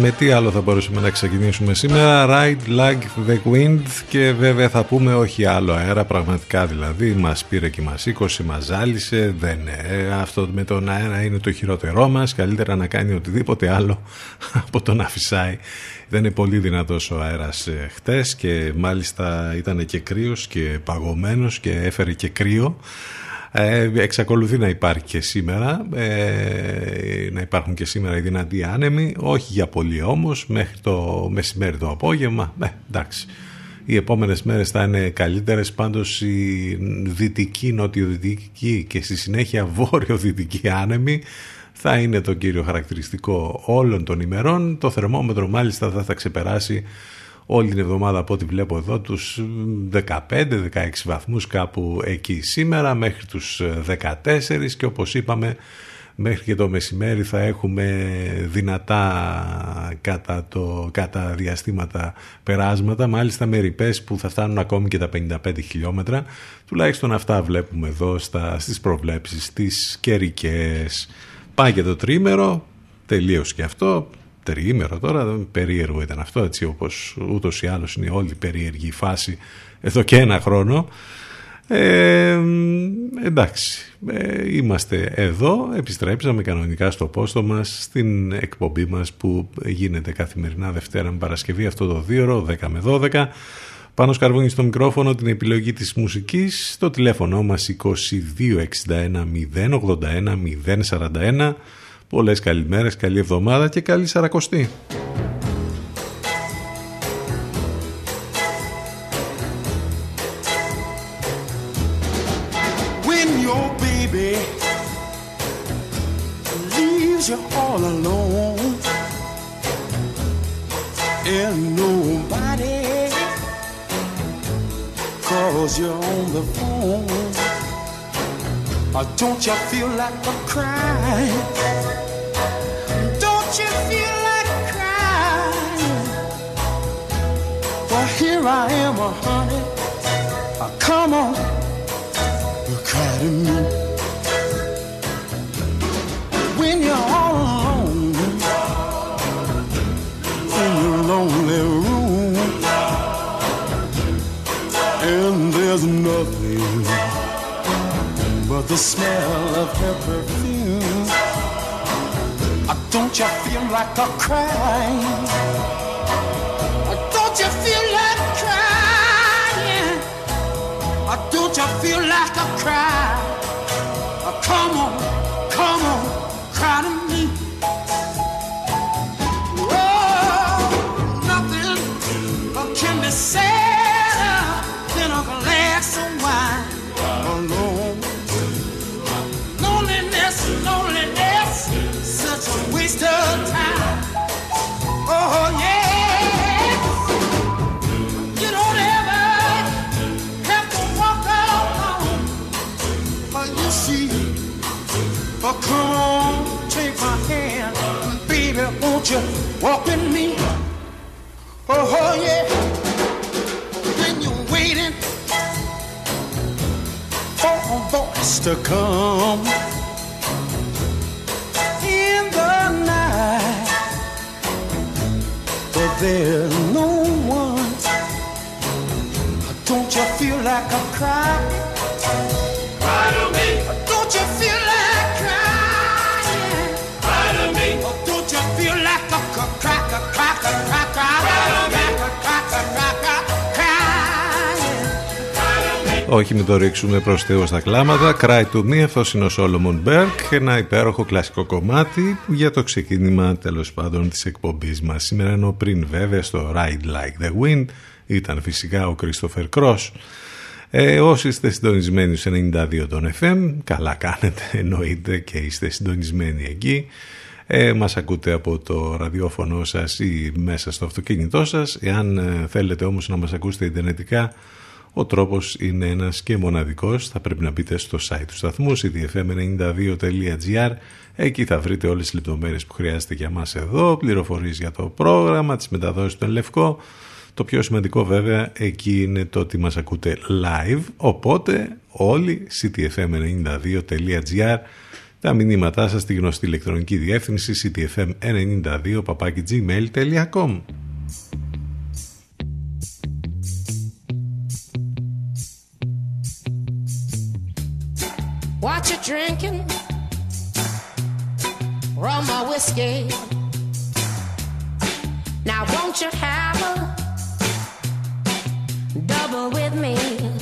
Με τι άλλο θα μπορούσαμε να ξεκινήσουμε σήμερα. Ride like the wind και βέβαια θα πούμε όχι άλλο αέρα. Πραγματικά δηλαδή μας πήρε και μας σήκωσε, μας ζάλισε. Δεν, ε, αυτό με τον αέρα είναι το χειρότερό μας. Καλύτερα να κάνει οτιδήποτε άλλο από το να φυσάει. Δεν είναι πολύ δυνατός ο αέρας ε, χτες και μάλιστα ήταν και κρύος και παγωμένος και έφερε και κρύο ε, εξακολουθεί να υπάρχει και σήμερα, ε, να υπάρχουν και σήμερα οι δυνατοί άνεμοι, όχι για πολύ όμως, μέχρι το μεσημέρι το απόγευμα, ε, εντάξει. Οι επόμενες μέρες θα είναι καλύτερες, πάντως η δυτική, νοτιοδυτική και στη συνέχεια βόρειο-δυτική άνεμη θα είναι το κύριο χαρακτηριστικό όλων των ημερών. Το θερμόμετρο μάλιστα θα θα ξεπεράσει όλη την εβδομάδα από ό,τι βλέπω εδώ τους 15-16 βαθμούς κάπου εκεί σήμερα μέχρι τους 14 και όπως είπαμε μέχρι και το μεσημέρι θα έχουμε δυνατά κατά, το, κατά διαστήματα περάσματα. Μάλιστα με ρηπές που θα φτάνουν ακόμη και τα 55 χιλιόμετρα. Τουλάχιστον αυτά βλέπουμε εδώ στα, στις προβλέψεις τις καιρικές. πάει και το τρίμερο τελείως και αυτό τριήμερο τώρα, περίεργο ήταν αυτό, έτσι όπως ούτως ή άλλως είναι όλη περίεργη φάση εδώ και ένα χρόνο. Ε, εντάξει, ε, είμαστε εδώ, επιστρέψαμε κανονικά στο πόστο μας, στην εκπομπή μας που γίνεται καθημερινά Δευτέρα με Παρασκευή αυτό το 2 10 με 12. Πάνω σκαρβούνι στο μικρόφωνο την επιλογή της μουσικής, το τηλέφωνο μας 2261 081 041. Πολλές καλημέρες, καλή εβδομάδα και καλή σαρακοστή. cause you're on the phone. Or don't you feel like a crying? Don't you feel like crying? Well, here I am, oh, honey. Oh, come on, you cry to me. When you're all alone in your lonely room. and there's nothing but the smell of her perfume. Uh, don't you feel like a crying? Uh, don't you feel like crying? Uh, don't you feel like a cry? Come on, come on, cry to me. Of time. Oh yeah, you don't ever have to walk alone. You see, come on, take my hand, baby, won't you walk with me? Oh yeah, you're waiting for a voice to come but there's no one. Don't you feel like a? Cry Όχι μην το ρίξουμε προς Θεού στα κλάματα. Cry to me, αυτός είναι ο Solomon Berg Ένα υπέροχο κλασικό κομμάτι Για το ξεκίνημα τέλος πάντων της εκπομπής μας. Σήμερα ενώ πριν βέβαια στο Ride Like the Wind Ήταν φυσικά ο Christopher Cross. Ε, όσοι είστε συντονισμένοι στους 92 των FM Καλά κάνετε εννοείται και είστε συντονισμένοι εκεί. Ε, μας ακούτε από το ραδιόφωνο σας ή μέσα στο αυτοκίνητό σας. Εάν ε, θέλετε όμως να μας ακούσετε ιντερνετικά ο τρόπος είναι ένας και μοναδικός. Θα πρέπει να μπείτε στο site του σταθμού cdfm92.gr Εκεί θα βρείτε όλες τις λεπτομέρειες που χρειάζεται για μας εδώ, πληροφορίες για το πρόγραμμα, τις μεταδόσεις του Λευκό. Το πιο σημαντικό βέβαια εκεί είναι το ότι μας ακούτε live, οπότε όλοι ctfm92.gr τα μηνύματά σας στη γνωστή ηλεκτρονική διεύθυνση ctfm92 What you drinking? Rum or whiskey? Now won't you have a double with me?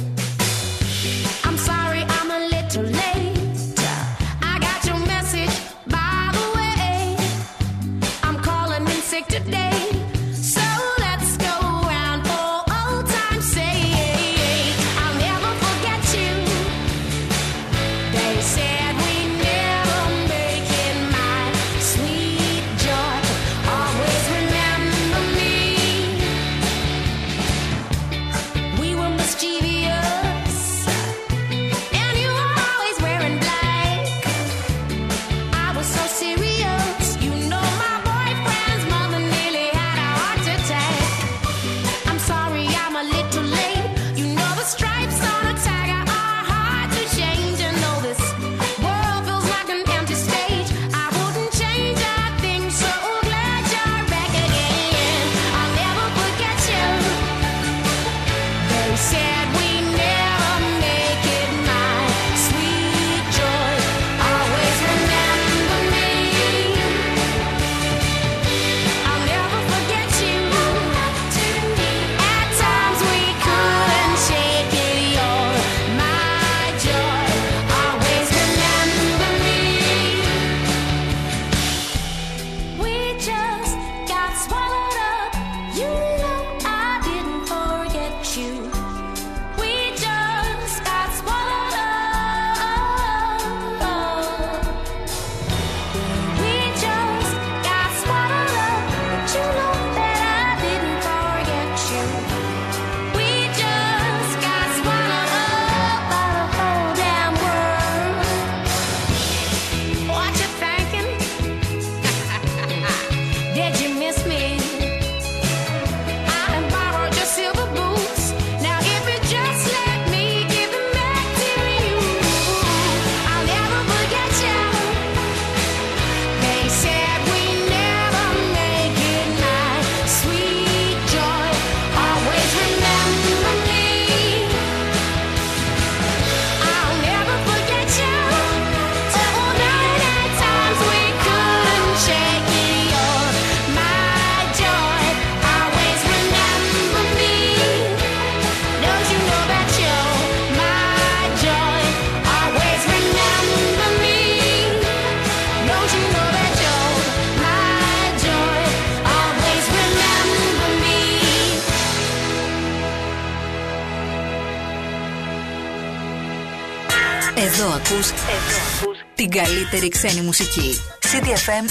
Καλύτερη ξένη μουσική. CDFM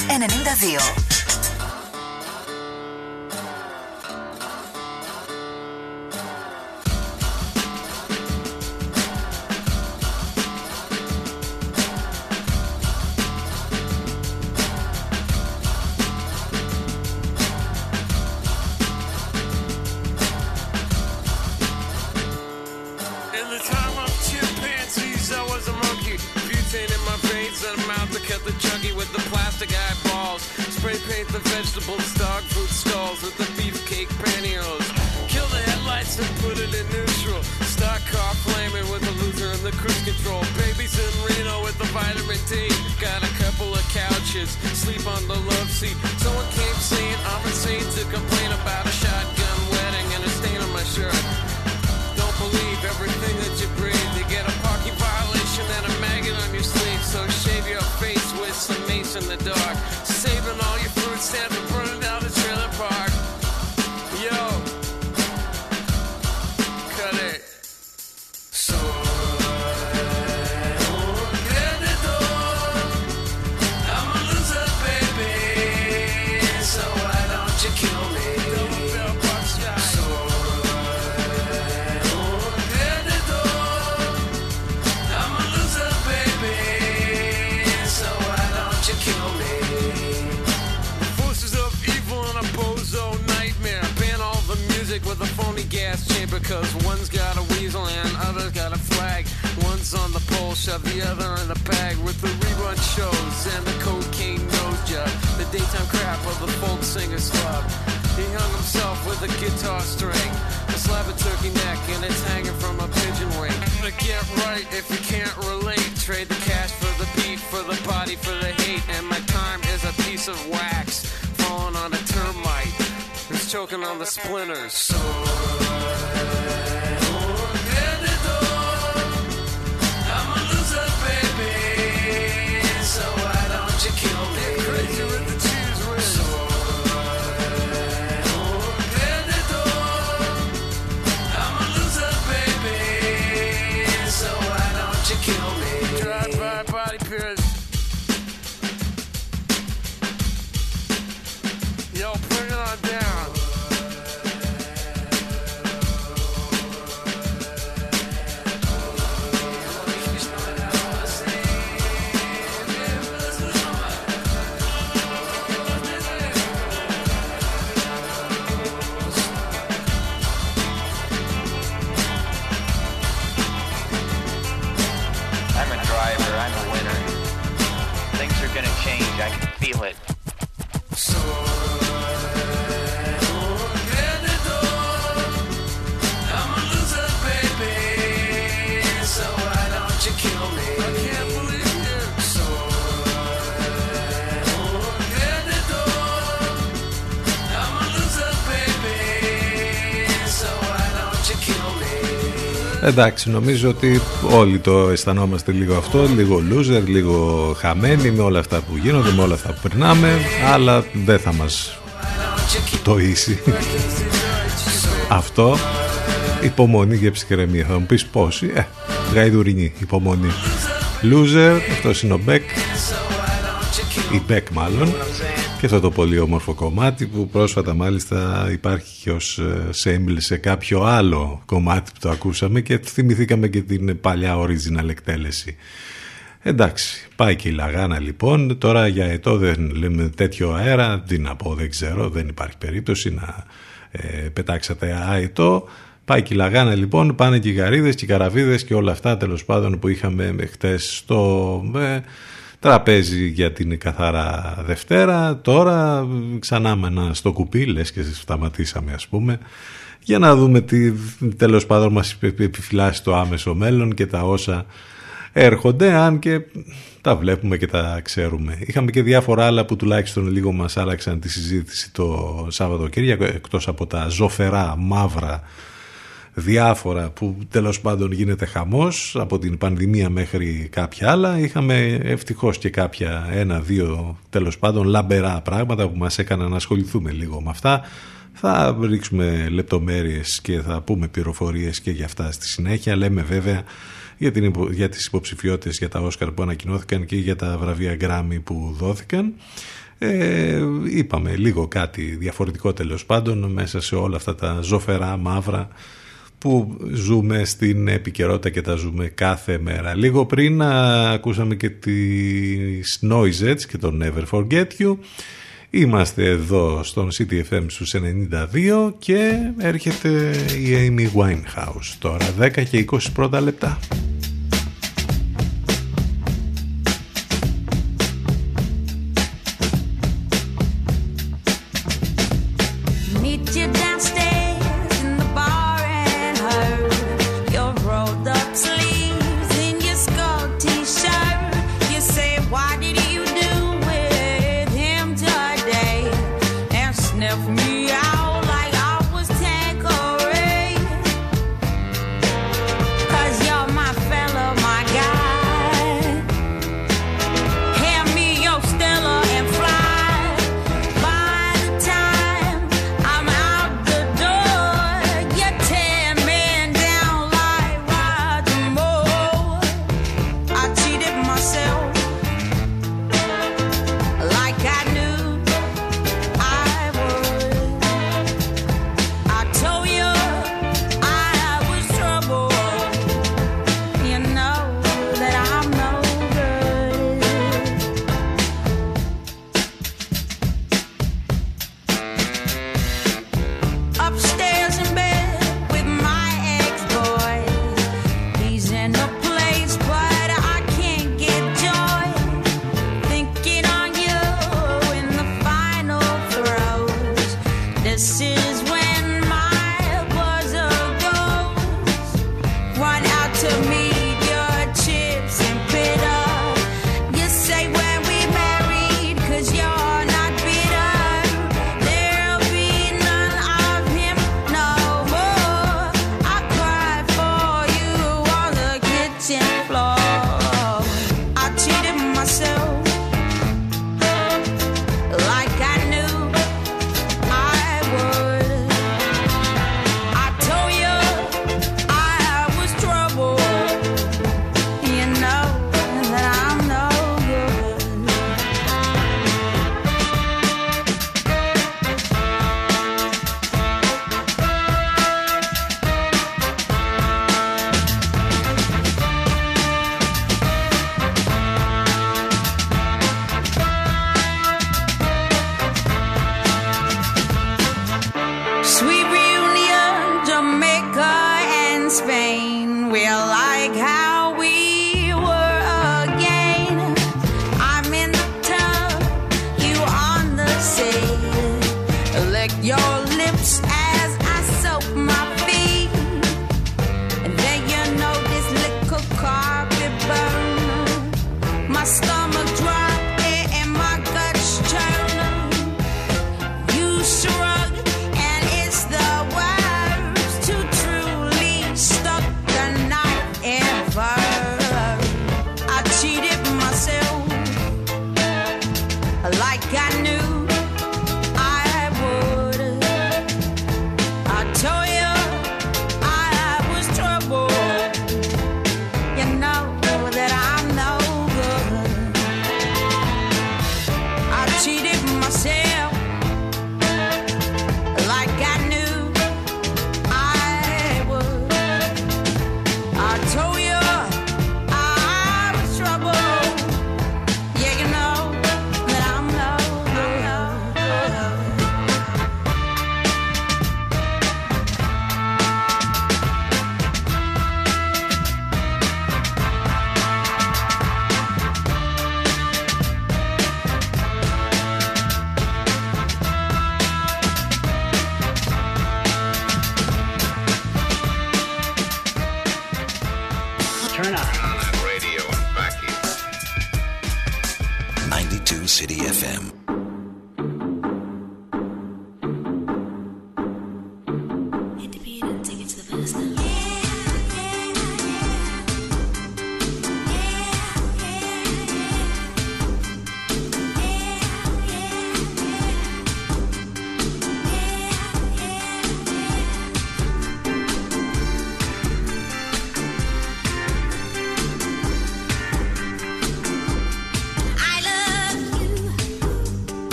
92. turkey neck and it's hanging from a pigeon wing. But get right if you can't relate, trade the cash for the beat, for the body, for the hate. And my time is a piece of wax falling on a termite who's choking on the splinters. So. I'm a loser, baby. So why don't you kill me? Crazy Εντάξει, νομίζω ότι όλοι το αισθανόμαστε λίγο αυτό, λίγο loser, λίγο χαμένοι με όλα αυτά που γίνονται, με όλα αυτά που περνάμε, αλλά δεν θα μας το ίσει. αυτό, υπομονή και ψυχραιμία. Θα μου πεις πόσοι, ε, γαϊδουρινή υπομονή. Loser, αυτός είναι ο Beck, η Beck μάλλον, και αυτό το πολύ όμορφο κομμάτι που πρόσφατα μάλιστα υπάρχει και ως sample ε, σε κάποιο άλλο κομμάτι που το ακούσαμε και θυμηθήκαμε και την παλιά original εκτέλεση. Εντάξει, πάει και η Λαγάνα λοιπόν. Τώρα για ετώ δεν λέμε τέτοιο αέρα, τι να πω, δεν ξέρω, δεν υπάρχει περίπτωση να ε, πετάξατε αετό. Πάει και η Λαγάνα λοιπόν, πάνε και οι γαρίδες και οι καραβίδες και όλα αυτά τέλος πάντων που είχαμε χτες στο... Ε, τραπέζι για την καθαρά Δευτέρα. Τώρα ξανά με ένα στο κουπί, λες και σταματήσαμε ας πούμε, για να δούμε τι τέλος πάντων μας επιφυλάσσει το άμεσο μέλλον και τα όσα έρχονται, αν και τα βλέπουμε και τα ξέρουμε. Είχαμε και διάφορα άλλα που τουλάχιστον λίγο μας άλλαξαν τη συζήτηση το Σάββατο εκτός από τα ζωφερά, μαύρα διάφορα που τέλος πάντων γίνεται χαμός από την πανδημία μέχρι κάποια άλλα είχαμε ευτυχώς και κάποια ένα-δύο τέλος πάντων λαμπερά πράγματα που μας έκαναν να ασχοληθούμε λίγο με αυτά Θα ρίξουμε λεπτομέρειες και θα πούμε πληροφορίες και για αυτά στη συνέχεια. Λέμε βέβαια για, την, για τις υποψηφιότητες για τα Όσκαρ που ανακοινώθηκαν και για τα βραβεία Γκράμι που δόθηκαν. Ε, είπαμε λίγο κάτι διαφορετικό τέλος πάντων μέσα σε όλα αυτά τα ζωφερά μαύρα που ζούμε στην επικαιρότητα και τα ζούμε κάθε μέρα. Λίγο πριν ακούσαμε και τις Noisettes και τον Never Forget You. Είμαστε εδώ στον CTFM στους 92 και έρχεται η Amy Winehouse τώρα 10 και 20 πρώτα λεπτά.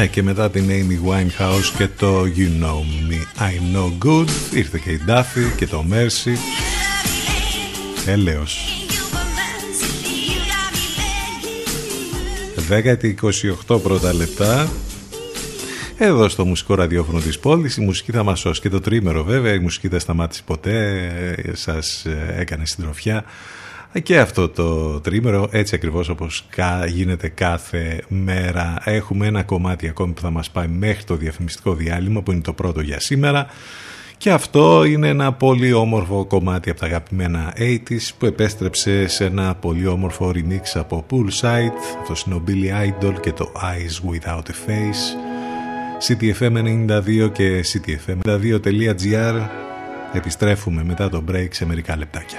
Ε, και μετά την Amy Winehouse και το You Know Me I Know Good. Ήρθε και η Duffy και το Mercy Έλεος. 10 28 πρώτα λεπτά. Εδώ στο μουσικό ραδιόφωνο της πόλης η μουσική θα μας σώσει. Και το τρίμερο βέβαια η μουσική δεν σταμάτησε ποτέ. Σας έκανε συντροφιά και αυτό το τρίμερο έτσι ακριβώς όπως γίνεται κάθε μέρα έχουμε ένα κομμάτι ακόμη που θα μας πάει μέχρι το διαφημιστικό διάλειμμα που είναι το πρώτο για σήμερα. Και αυτό είναι ένα πολύ όμορφο κομμάτι από τα αγαπημένα 80's που επέστρεψε σε ένα πολύ όμορφο remix από Poolside. Αυτός είναι ο Billy Idol και το Eyes Without a Face. CTFM92 και CTFM92.gr επιστρέφουμε μετά το break σε μερικά λεπτάκια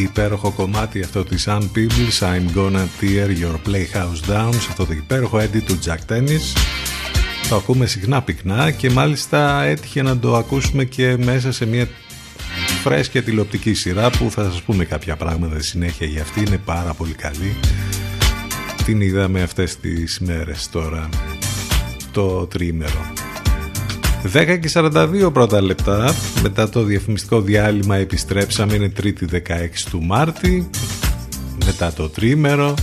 Υπέροχο κομμάτι αυτό της Sun Peebles I'm gonna tear your playhouse down σε αυτό το υπέροχο έντι του Jack Tennis. Το ακούμε συχνά πυκνά και μάλιστα έτυχε να το ακούσουμε και μέσα σε μια φρέσκια τηλεοπτική σειρά που θα σας πούμε κάποια πράγματα στη συνέχεια για αυτή είναι πάρα πολύ καλή. Την είδαμε αυτές τις μέρες τώρα το τρίμερο 10 και 42 πρώτα λεπτά. Μετά το διαφημιστικό διάλειμμα επιστρέψαμε είναι 3η 16 του Μάρτη. Μετά το τρίμερο.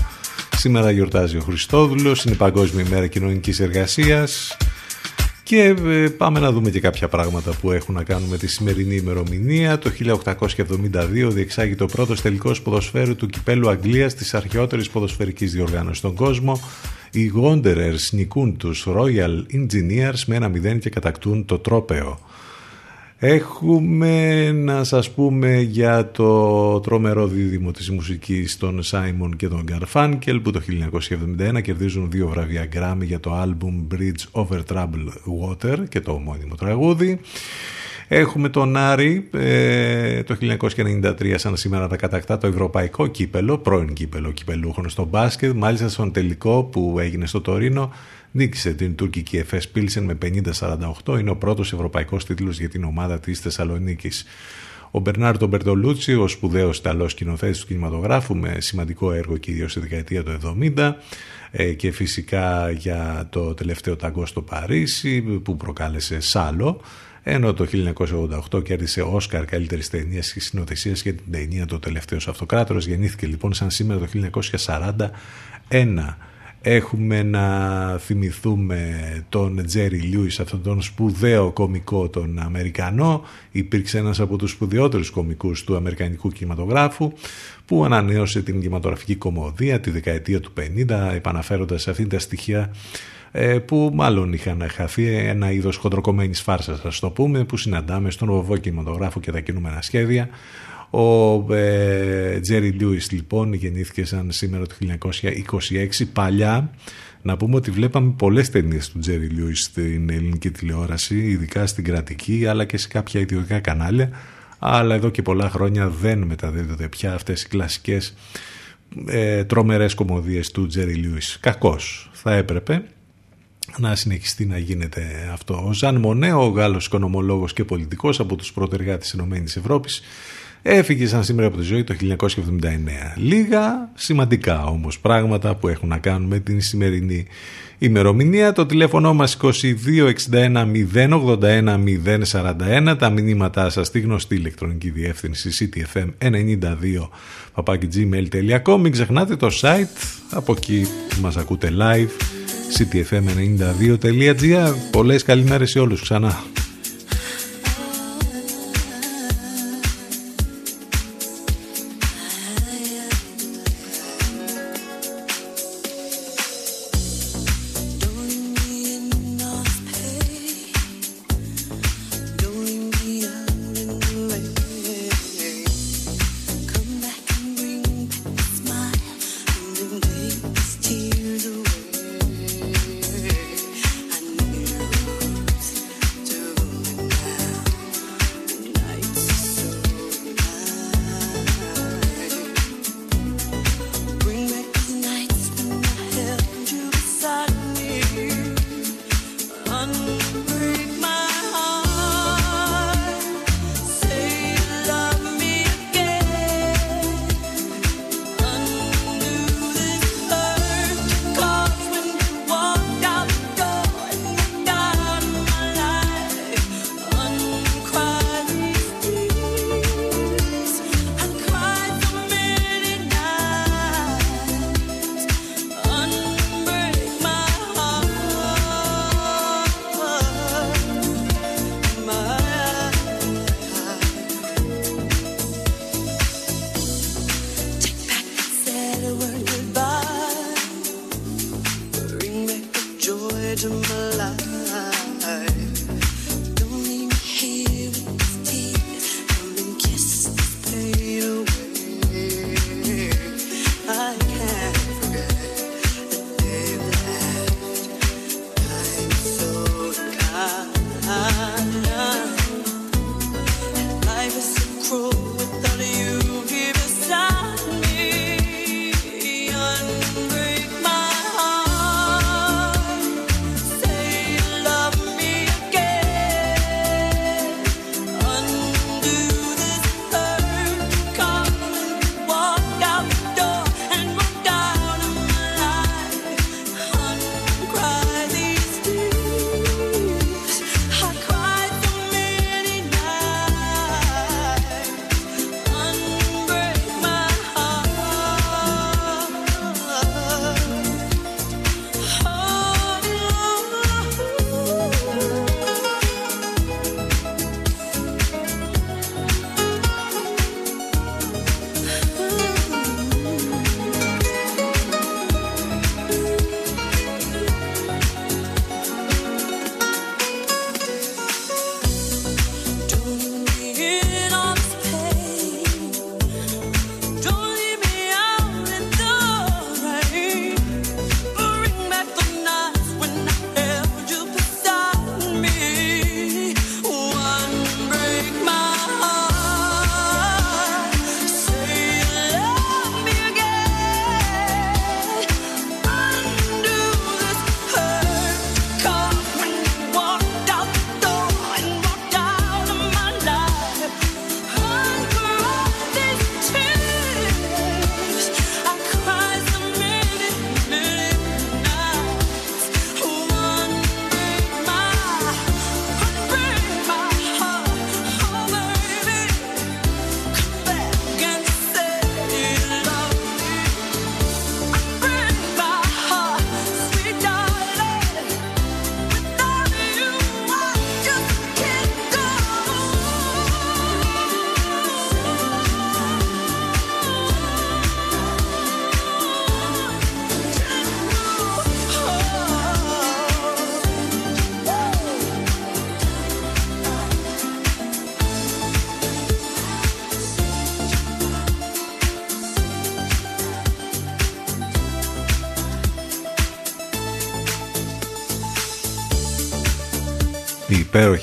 Σήμερα γιορτάζει ο Χριστόδουλος είναι η Παγκόσμια ημέρα κοινωνικής εργασίας και ε, πάμε να δούμε και κάποια πράγματα που έχουν να κάνουν με τη σημερινή ημερομηνία. Το 1872 διεξάγει το πρώτο τελικό ποδοσφαίρου του κυπέλου Αγγλίας της αρχαιότερης ποδοσφαιρικής διοργάνωσης στον κόσμο. Οι Wanderers νικούν τους Royal Engineers με ένα 0 και κατακτούν το τρόπεο. Έχουμε να σας πούμε για το τρομερό δίδυμο της μουσικής των Simon και τον Garfunkel που το 1971 κερδίζουν δύο βραβεία Grammy για το album Bridge Over Troubled Water και το ομώνυμο τραγούδι. Έχουμε τον Άρη ε, το 1993 σαν σήμερα να κατακτά το ευρωπαϊκό κύπελο, πρώην κύπελο κυπελούχων στο μπάσκετ, μάλιστα στον τελικό που έγινε στο Τωρίνο νίκησε την τουρκική ΕΦΕΣ Πίλσεν με 50-48, είναι ο πρώτος ευρωπαϊκός τίτλος για την ομάδα της Θεσσαλονίκης. Ο Μπερνάρτο Μπερτολούτσι, ο σπουδαίος Ιταλός σκηνοθέτης του κινηματογράφου, με σημαντικό έργο κυρίω στη δεκαετία του 70 ε, και φυσικά για το τελευταίο ταγκό στο Παρίσι που προκάλεσε σάλο ενώ το 1988 κέρδισε Όσκαρ καλύτερης ταινίας και συνοθεσία για την ταινία Το Τελευταίος Αυτοκράτορας. Γεννήθηκε λοιπόν σαν σήμερα το 1941. Έχουμε να θυμηθούμε τον Τζέρι Λιούις, αυτόν τον σπουδαίο κομικό τον Αμερικανό. Υπήρξε ένας από τους σπουδαιότερους κομικούς του Αμερικανικού κινηματογράφου που ανανέωσε την κινηματογραφική κομμωδία τη δεκαετία του 50 επαναφέροντας σε αυτήν τα στοιχεία ε, που μάλλον είχαν χαθεί ένα είδος χοντροκομμένης φάρσας ας το πούμε που συναντάμε στον βοβό κινηματογράφο και τα κινούμενα σχέδια ο Τζέρι ε, λοιπόν γεννήθηκε σαν σήμερα το 1926 παλιά να πούμε ότι βλέπαμε πολλές ταινίες του Τζέρι Λιούις στην ελληνική τηλεόραση ειδικά στην κρατική αλλά και σε κάποια ιδιωτικά κανάλια. Αλλά εδώ και πολλά χρόνια δεν μεταδίδονται πια αυτές οι κλασικές ε, τρομερές κομμωδίες του Τζέρι Λιούις κακός θα έπρεπε να συνεχιστεί να γίνεται αυτό. Ο Ζαν Μονέ, ο Γάλλος οικονομολόγος και πολιτικός από τους πρωτεργάτες της Ευρώπης, έφυγε σαν σήμερα από τη ζωή το 1979. Λίγα σημαντικά όμως πράγματα που έχουν να κάνουν με την σημερινή ημερομηνία. Το τηλέφωνο μας 2261 081 041. Τα μηνύματά σας στη γνωστή ηλεκτρονική διεύθυνση ctfm92 papakigmail.com Μην ξεχνάτε το site, από εκεί μας ακούτε live ctfm92.gr Πολλές καλημέρες σε όλους ξανά.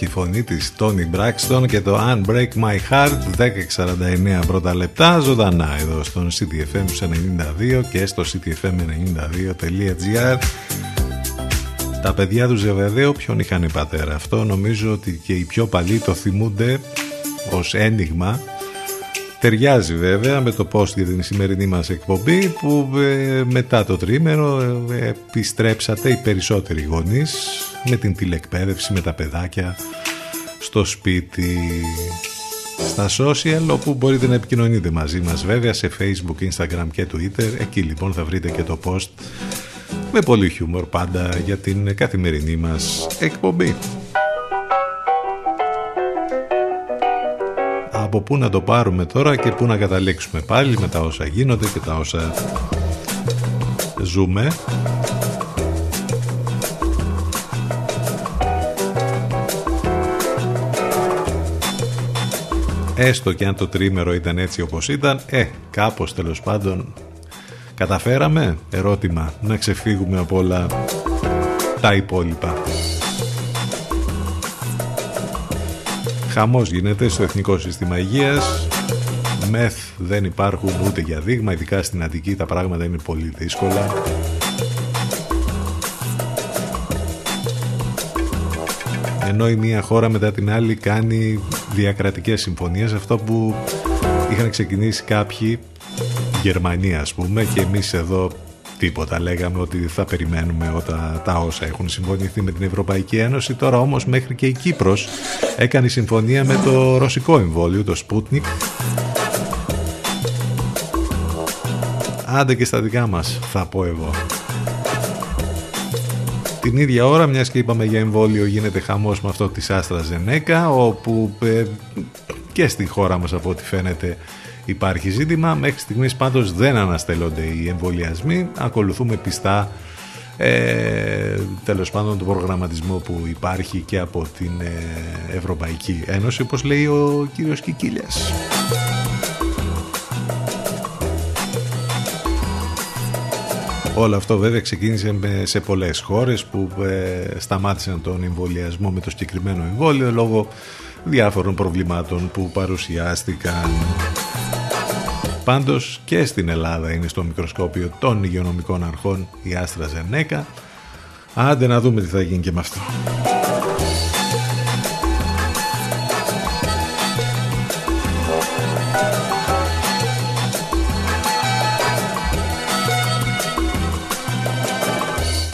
Υπέροχη φωνή της Tony Braxton και το Unbreak My Heart 10.49 πρώτα λεπτά ζωντανά εδώ στον CTFM 92 και στο ctfm92.gr τα παιδιά τους Ζεβεδαίου ποιον είχαν οι πατέρα αυτό; Νομίζω ότι και οι πιο παλιοί το θυμούνται ως ένιγμα. Ταιριάζει βέβαια με το post για την σημερινή μας εκπομπή που ε, μετά το τρίμερο ε, επιστρέψατε οι περισσότεροι γονείς με την τηλεκπαίδευση με τα παιδάκια στο σπίτι στα social όπου μπορείτε να επικοινωνείτε μαζί μας βέβαια σε facebook, instagram και twitter εκεί λοιπόν θα βρείτε και το post με πολύ χιούμορ πάντα για την καθημερινή μας εκπομπή. Από πού να το πάρουμε τώρα και πού να καταλήξουμε πάλι με τα όσα γίνονται και τα όσα ζούμε. Έστω και αν το τρίμερο ήταν έτσι όπως ήταν, ε, κάπως τέλος πάντων καταφέραμε, ερώτημα, να ξεφύγουμε από όλα τα υπόλοιπα. Χαμός γίνεται στο Εθνικό Σύστημα Υγείας, μεθ δεν υπάρχουν ούτε για δείγμα, ειδικά στην Αττική τα πράγματα είναι πολύ δύσκολα. Ενώ η μία χώρα μετά την άλλη κάνει διακρατικές συμφωνίες. Αυτό που είχαν ξεκινήσει κάποιοι Γερμανία ας πούμε και εμείς εδώ τίποτα. Λέγαμε ότι θα περιμένουμε όταν τα όσα έχουν συμφωνηθεί με την Ευρωπαϊκή Ένωση. Τώρα όμως μέχρι και η Κύπρος έκανε συμφωνία με το ρωσικό εμβόλιο το Sputnik. Άντε και στα δικά μας θα πω εγώ την ίδια ώρα, μιας και είπαμε για εμβόλιο, γίνεται χαμός με αυτό της Άστρα Ζενέκα, όπου ε, και στη χώρα μας από ό,τι φαίνεται υπάρχει ζήτημα. Μέχρι στιγμής πάντως δεν αναστέλλονται οι εμβολιασμοί. Ακολουθούμε πιστά ε, τέλος πάντων τον προγραμματισμό που υπάρχει και από την ε, Ευρωπαϊκή Ένωση, όπως λέει ο κύριος Κικίλιας. Όλο αυτό βέβαια ξεκίνησε με- σε πολλές χώρες που ε, σταμάτησαν τον εμβολιασμό με το συγκεκριμένο εμβόλιο λόγω διάφορων προβλημάτων που παρουσιάστηκαν. Πάντως και στην Ελλάδα είναι στο μικροσκόπιο των υγειονομικών αρχών η Άστρα Ζενέκα. Άντε να δούμε τι θα γίνει και με αυτό.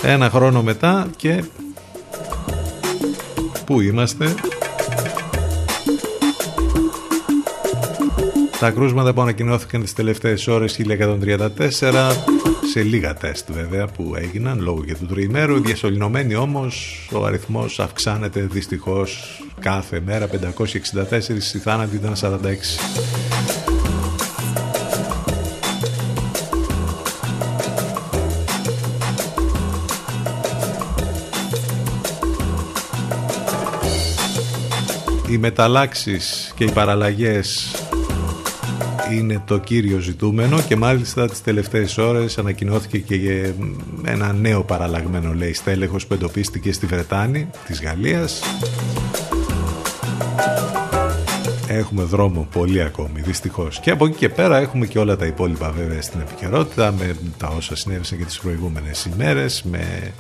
Ένα χρόνο μετά και πού είμαστε. Τα κρούσματα που ανακοινώθηκαν τις τελευταίες ώρες 1134 σε λίγα τεστ βέβαια που έγιναν λόγω και του τριημέρου διασωληνωμένοι όμως ο αριθμός αυξάνεται δυστυχώς κάθε μέρα 564 η θάνατη ήταν 46 Οι μεταλλάξεις και οι παραλλαγές είναι το κύριο ζητούμενο και μάλιστα τις τελευταίες ώρες ανακοινώθηκε και ένα νέο παραλλαγμένο λέει στέλεχος που εντοπίστηκε στη Βρετάνη της Γαλλίας. Έχουμε δρόμο πολύ ακόμη δυστυχώς. Και από εκεί και πέρα έχουμε και όλα τα υπόλοιπα βέβαια στην επικαιρότητα με τα όσα συνέβησαν και τις προηγούμενες ημέρες με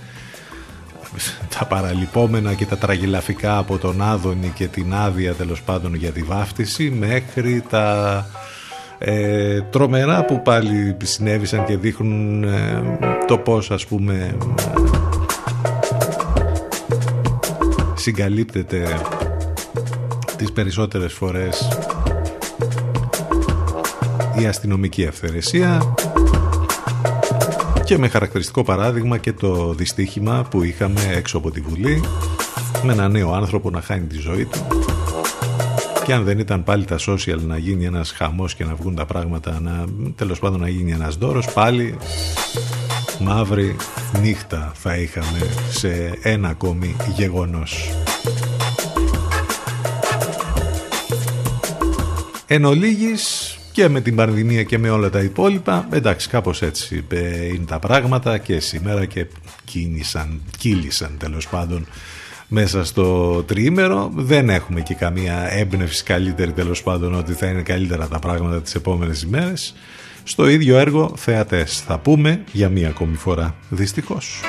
τα παραλυπόμενα και τα τραγελαφικά από τον Άδωνη και την άδεια τέλος πάντων για τη βάφτιση μέχρι τα ε, τρομερά που πάλι συνέβησαν και δείχνουν ε, το πώς ας πούμε συγκαλύπτεται τις περισσότερες φορές η αστυνομική αυθαιρεσία και με χαρακτηριστικό παράδειγμα και το δυστύχημα που είχαμε έξω από τη Βουλή με ένα νέο άνθρωπο να χάνει τη ζωή του. Και αν δεν ήταν πάλι τα social να γίνει ένας χαμός και να βγουν τα πράγματα να, τέλος πάντων να γίνει ένας δώρος πάλι μαύρη νύχτα θα είχαμε σε ένα ακόμη γεγονός. Εν ολίγης και με την πανδημία και με όλα τα υπόλοιπα εντάξει κάπως έτσι ε, είναι τα πράγματα και σήμερα και κίνησαν, κύλησαν τέλος πάντων μέσα στο τριήμερο. Δεν έχουμε και καμία έμπνευση καλύτερη τέλος πάντων ότι θα είναι καλύτερα τα πράγματα τις επόμενες ημέρες. Στο ίδιο έργο θεατές θα πούμε για μία ακόμη φορά. Δυστυχώς.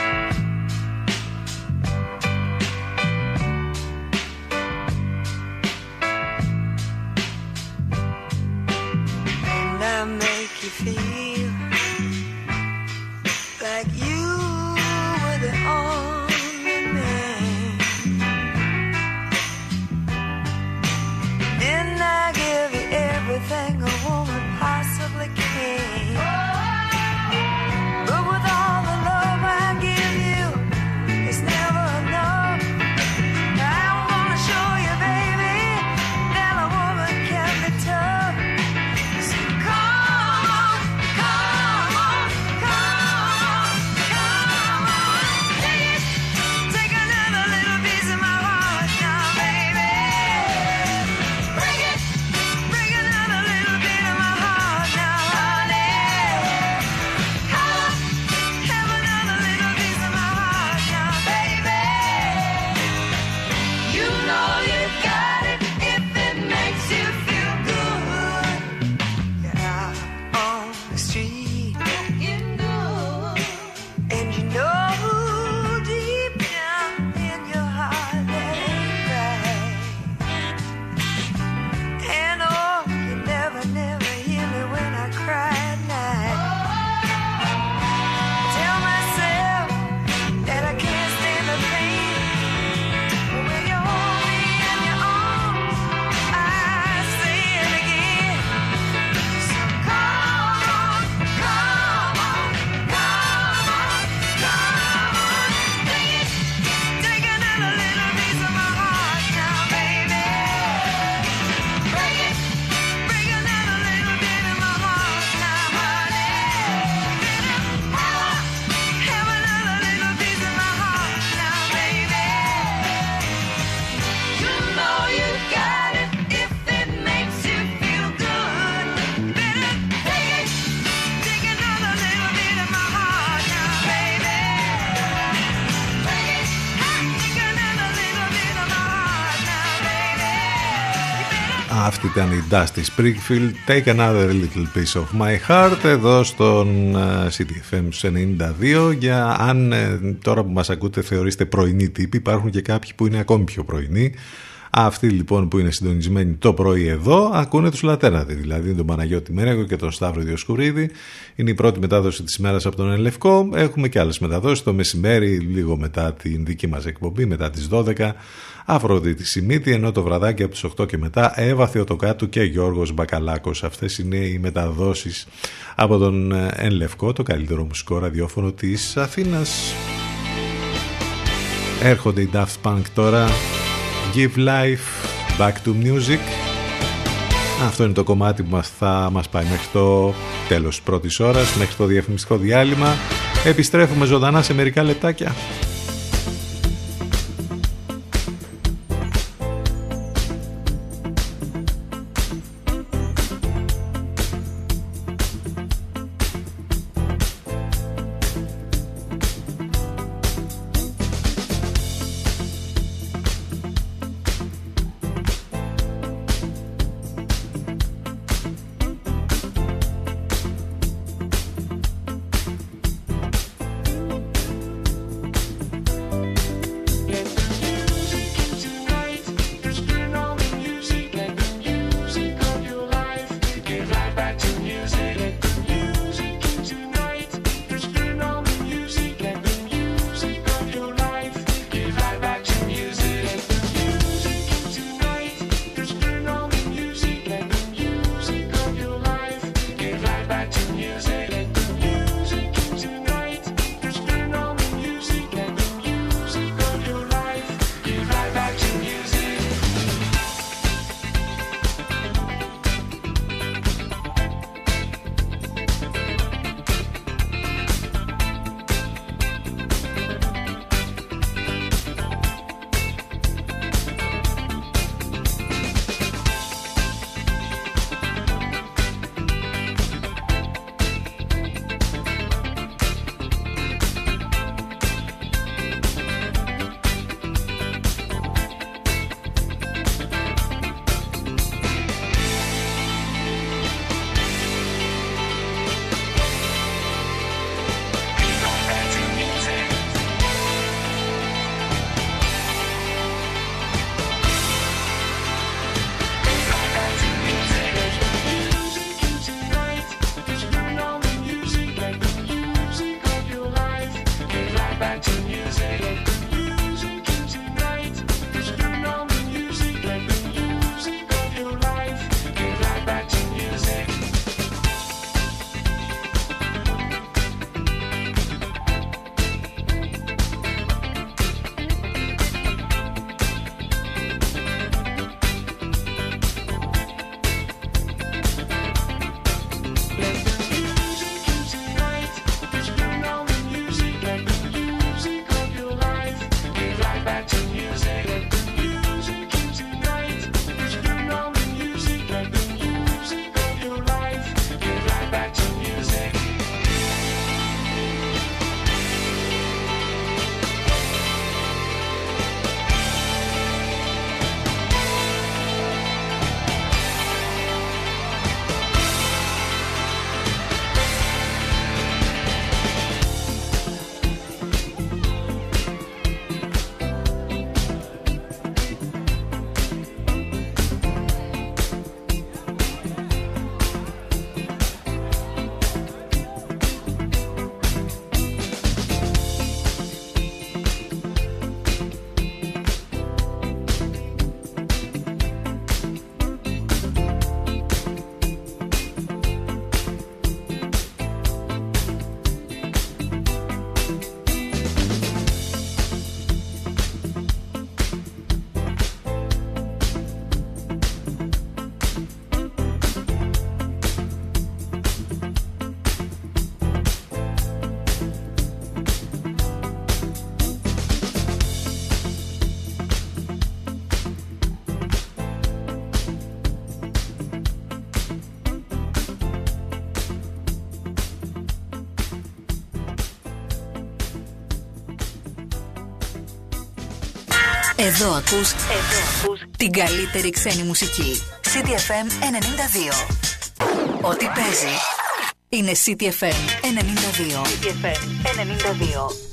Ήταν η Dusty Springfield Take another little piece of my heart Εδώ στον ε, CTFM 92 Για αν ε, τώρα που μας ακούτε θεωρείστε πρωινή τύπη Υπάρχουν και κάποιοι που είναι ακόμη πιο πρωινοί Αυτοί λοιπόν που είναι συντονισμένοι το πρωί εδώ ακούνε τους Λατέρνατη, δηλαδή τον Παναγιώτη Μένεγο και τον Σταύρο Διοσκουρίδη. Είναι η πρώτη μετάδοση της ημέρας από τον Ελευκό. Έχουμε και άλλες μεταδόσεις το μεσημέρι, λίγο μετά την δική μας εκπομπή, μετά τις 12. Αφροδίτης Σιμίτη, ενώ το βραδάκι από τις 8 και μετά Εύα Θεοτοκάτου και Γιώργος Μπακαλάκος. Αυτές είναι οι μεταδόσεις από τον Ελευκό, το καλύτερο μουσικό ραδιόφωνο της Αθήνας. Έρχονται οι Daft Punk τώρα Give Life Back to Music Αυτό είναι το κομμάτι που μας θα μας πάει μέχρι το τέλος της πρώτης ώρας Μέχρι το διαφημιστικό διάλειμμα Επιστρέφουμε ζωντανά σε μερικά λεπτάκια Εδώ ακούς, Εδώ ακούς την καλύτερη ξένη μουσική. CTFM 92. Ό,τι παίζει είναι CTFM 92. CTFM 92.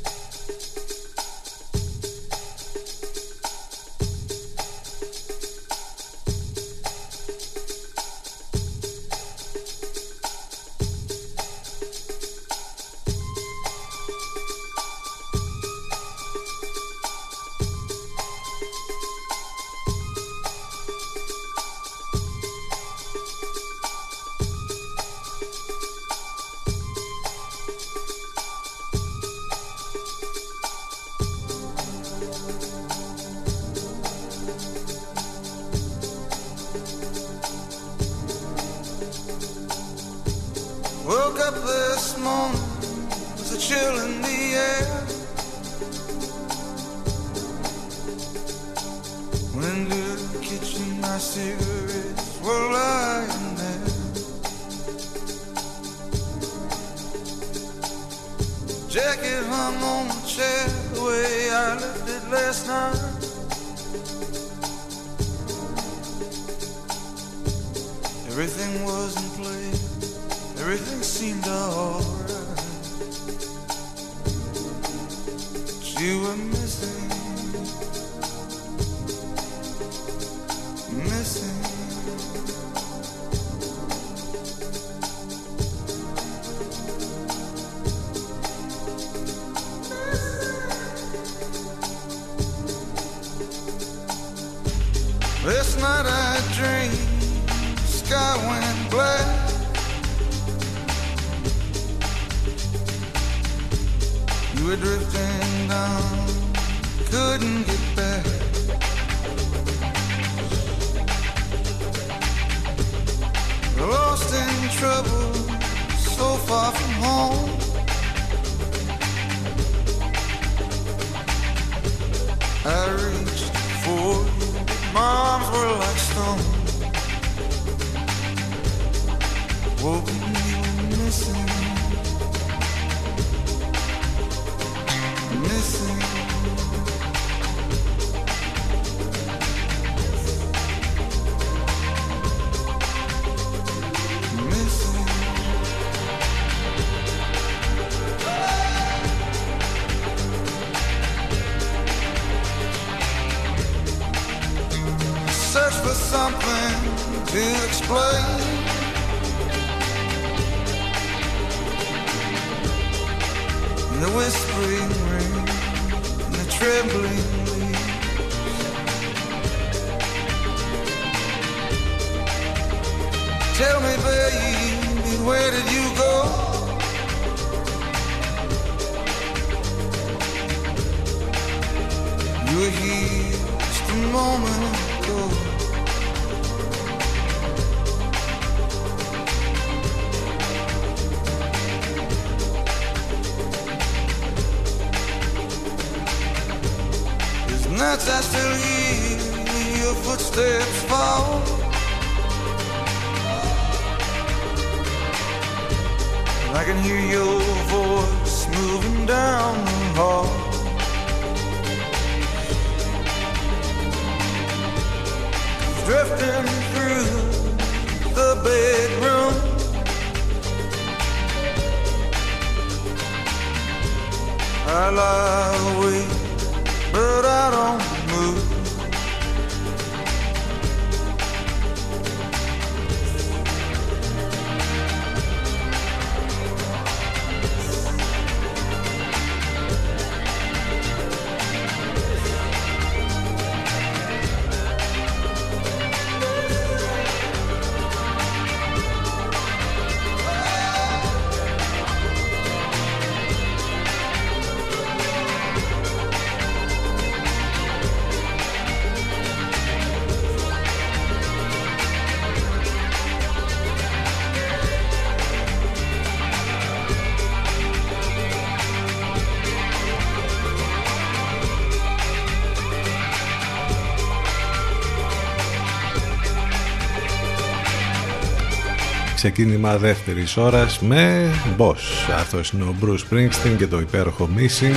Ξεκίνημα δεύτερης ώρας με Boss. Αυτός είναι ο Bruce Springsteen και το υπέροχο Missing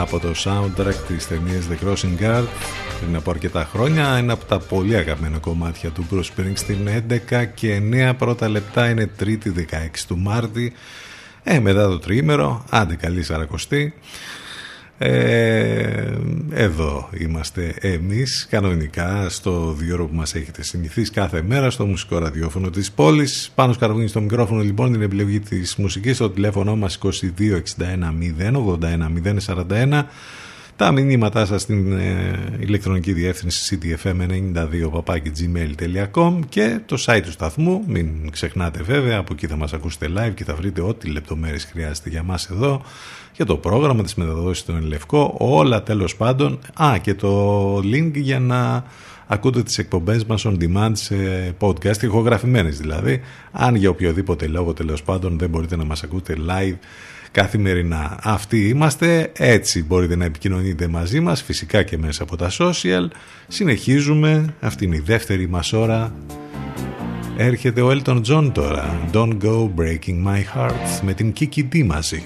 από το soundtrack της ταινίας The Crossing Guard πριν από αρκετά χρόνια. Ένα από τα πολύ αγαπημένα κομμάτια του Bruce Springsteen 11 και 9 πρώτα λεπτά είναι 3η 16 του Μάρτη. Ε, μετά το τριήμερο, άντε καλή σαρακοστή. Ε, εδώ είμαστε εμείς κανονικά στο διόρο που μας έχετε συνηθίσει κάθε μέρα στο μουσικό ραδιόφωνο της πόλης. Πάνω σκαρβούνι στο μικρόφωνο λοιπόν την επιλογή της μουσικής. Στο τηλέφωνο μας 2261 081 041 τα μηνύματά σας στην ε, ηλεκτρονική διεύθυνση ctfm92 και το site του σταθμού. Μην ξεχνάτε βέβαια από εκεί θα μας ακούσετε live και θα βρείτε ό,τι λεπτομέρειες χρειάζεται για μας εδώ για το πρόγραμμα της μεταδόσης στον Ελευκό, όλα τέλος πάντων. Α, και το link για να ακούτε τις εκπομπές μας on demand σε podcast, ηχογραφημένες δηλαδή. Αν για οποιοδήποτε λόγο τέλος πάντων δεν μπορείτε να μας ακούτε live καθημερινά. Αυτοί είμαστε, έτσι μπορείτε να επικοινωνείτε μαζί μας, φυσικά και μέσα από τα social. Συνεχίζουμε, αυτή είναι η δεύτερη μας ώρα. Έρχεται ο Elton John τώρα, Don't Go Breaking My Heart, με την Kiki D μαζί.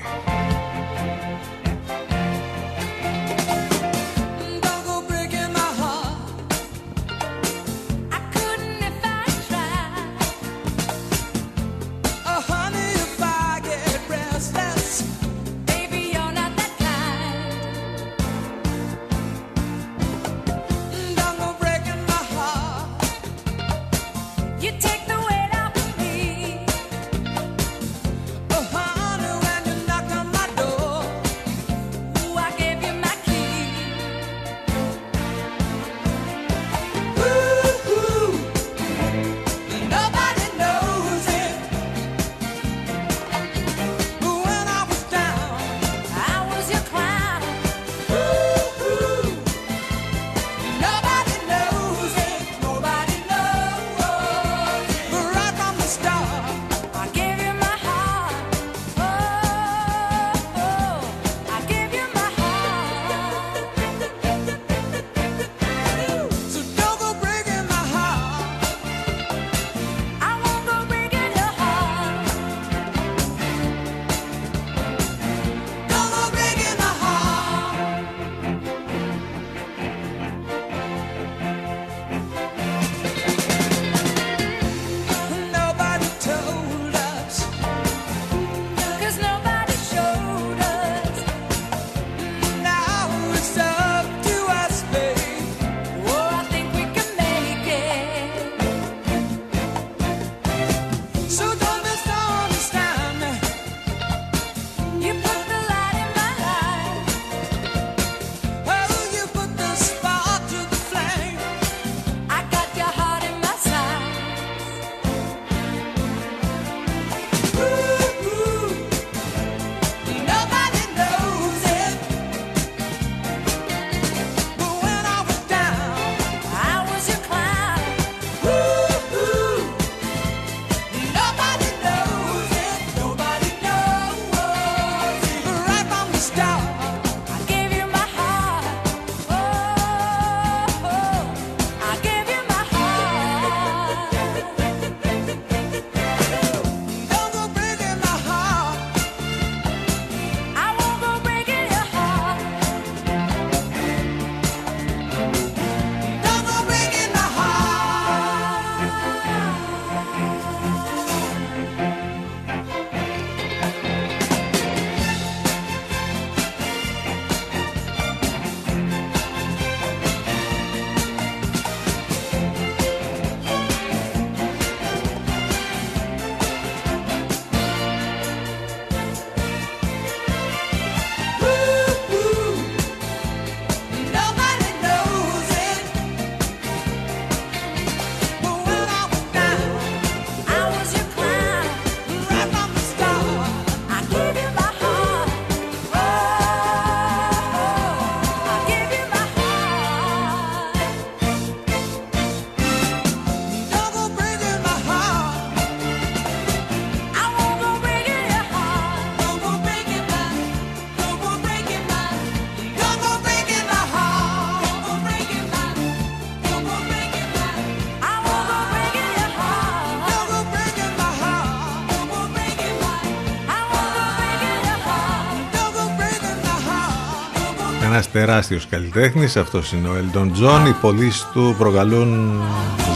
Ένας τεράστιος καλλιτέχνης, αυτός είναι ο Elton John. Οι πωλήσεις του προκαλούν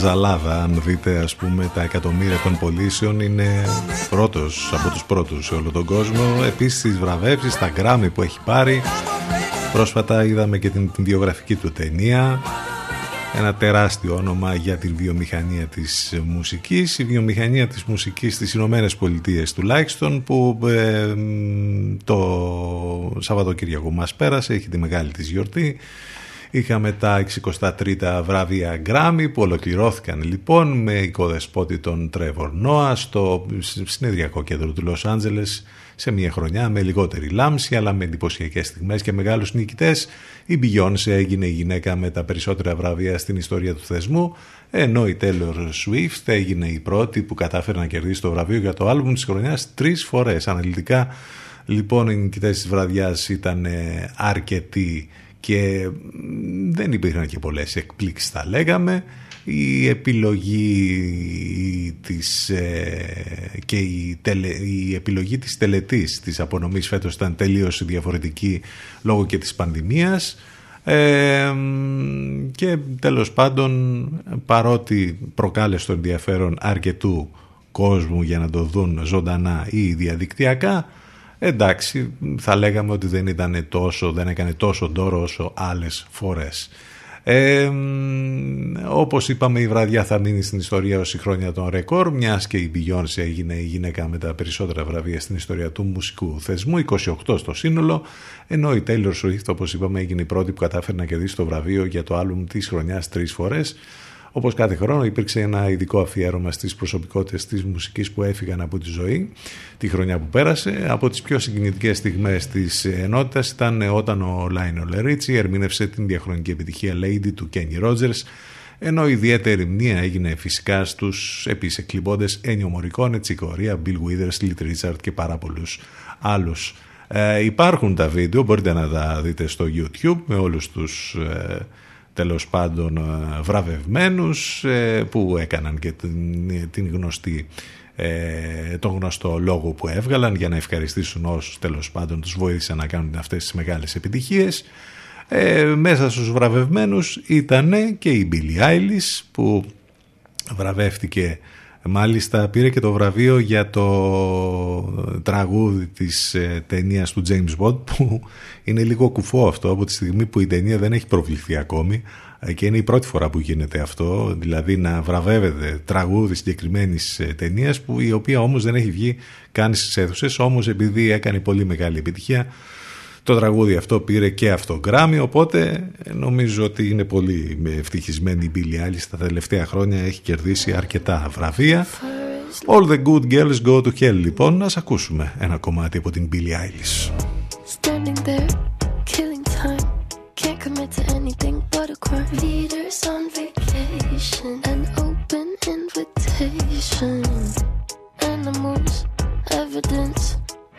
ζαλάδα. Αν δείτε ας πούμε τα εκατομμύρια των πωλήσεων είναι πρώτος από τους πρώτους σε όλο τον κόσμο. Επίσης τις βραβεύσεις, τα γκράμμι που έχει πάρει. Πρόσφατα είδαμε και την, την βιογραφική του ταινία. Ένα τεράστιο όνομα για την βιομηχανία της μουσικής. Η βιομηχανία της μουσικής στις Ηνωμένες Πολιτείες τουλάχιστον που ε, μ, το Σαββατοκύριακο μας πέρασε, έχει τη μεγάλη της γιορτή. Είχαμε τα 63 βραβεία Grammy που ολοκληρώθηκαν λοιπόν με οικοδεσπότη τον Trevor Noah στο συνεδριακό κέντρο του Λος Άντζελες σε μια χρονιά με λιγότερη λάμψη αλλά με εντυπωσιακές στιγμές και μεγάλους νικητές. Η Beyoncé έγινε η γυναίκα με τα περισσότερα βραβεία στην ιστορία του θεσμού ενώ η Taylor Swift έγινε η πρώτη που κατάφερε να κερδίσει το βραβείο για το άλμπουμ της χρονιάς τρεις φορές. Αναλυτικά λοιπόν οι νικητές της βραδιάς ήταν ε, αρκετοί και μ, δεν υπήρχαν και πολλές εκπλήξεις θα λέγαμε η επιλογή της ε, και η, τελε, η επιλογή της τελετής της απονομής φέτος ήταν τελείως διαφορετική λόγω και της πανδημίας. Ε, μ, και τέλος πάντων παρότι προκάλεσε το ενδιαφέρον αρκετού κόσμου για να το δουν ζωντανά ή διαδικτυακά εντάξει θα λέγαμε ότι δεν ήταν τόσο δεν έκανε τόσο ντόρο όσο άλλες φορές ε, μ, όπως είπαμε η βραδιά θα μείνει στην ιστορία ως η χρόνια των ρεκόρ μιας και η Beyoncé έγινε η γυναίκα με τα περισσότερα βραβεία στην ιστορία του μουσικού θεσμού 28 στο σύνολο ενώ η Taylor Swift όπως είπαμε έγινε η πρώτη που κατάφερε να κερδίσει το βραβείο για το άλμπουμ της χρονιάς τρεις φορές όπως κάθε χρόνο υπήρξε ένα ειδικό αφιέρωμα στις προσωπικότητες της μουσικής που έφυγαν από τη ζωή τη χρονιά που πέρασε. Από τις πιο συγκινητικές στιγμές της ενότητας ήταν όταν ο Lionel Richie ερμήνευσε την διαχρονική επιτυχία Lady του Kenny Rogers ενώ ιδιαίτερη μνήμα έγινε φυσικά στους επίσης εκκλειμπώντες Ένιο Μωρικόνε, Τσικορία, Bill Withers, Little Richard και πάρα πολλούς άλλους. Ε, υπάρχουν τα βίντεο, μπορείτε να τα δείτε στο YouTube με όλους τους ε, τέλος πάντων ε, βραβευμένους ε, που έκαναν και την, την γνωστή ε, τον γνωστό λόγο που έβγαλαν για να ευχαριστήσουν όσους τέλος πάντων τους βοήθησαν να κάνουν αυτές τις μεγάλες επιτυχίες. Ε, μέσα στους βραβευμένους ήταν και η Billie Eilish που βραβεύτηκε μάλιστα πήρε και το βραβείο για το τραγούδι της ε, ταινίας του James Bond που είναι λίγο κουφό αυτό από τη στιγμή που η ταινία δεν έχει προβληθεί ακόμη ε, και είναι η πρώτη φορά που γίνεται αυτό δηλαδή να βραβεύεται τραγούδι συγκεκριμένης ταινίας που η οποία όμως δεν έχει βγει καν στις αίθουσες όμως επειδή έκανε πολύ μεγάλη επιτυχία το τραγούδι αυτό πήρε και αυτό γκράμι, οπότε νομίζω ότι είναι πολύ ευτυχισμένη η Billie Eilish τα τελευταία χρόνια, έχει κερδίσει αρκετά βραβεία. All the good girls go to hell λοιπόν, να ακούσουμε ένα κομμάτι από την Billie Eilish. Standing there, killing time. Can't commit to anything but a crime. Leaders on vacation, an open invitation. Animals, evidence.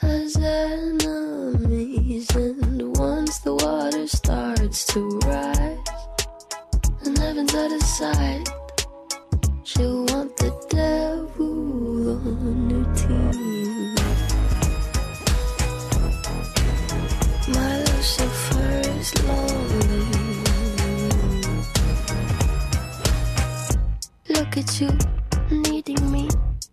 has enemies. And once the water starts to rise, and heaven's out of sight, she'll want the devil on her team. My Lucifer is lonely. Look at you, needing me.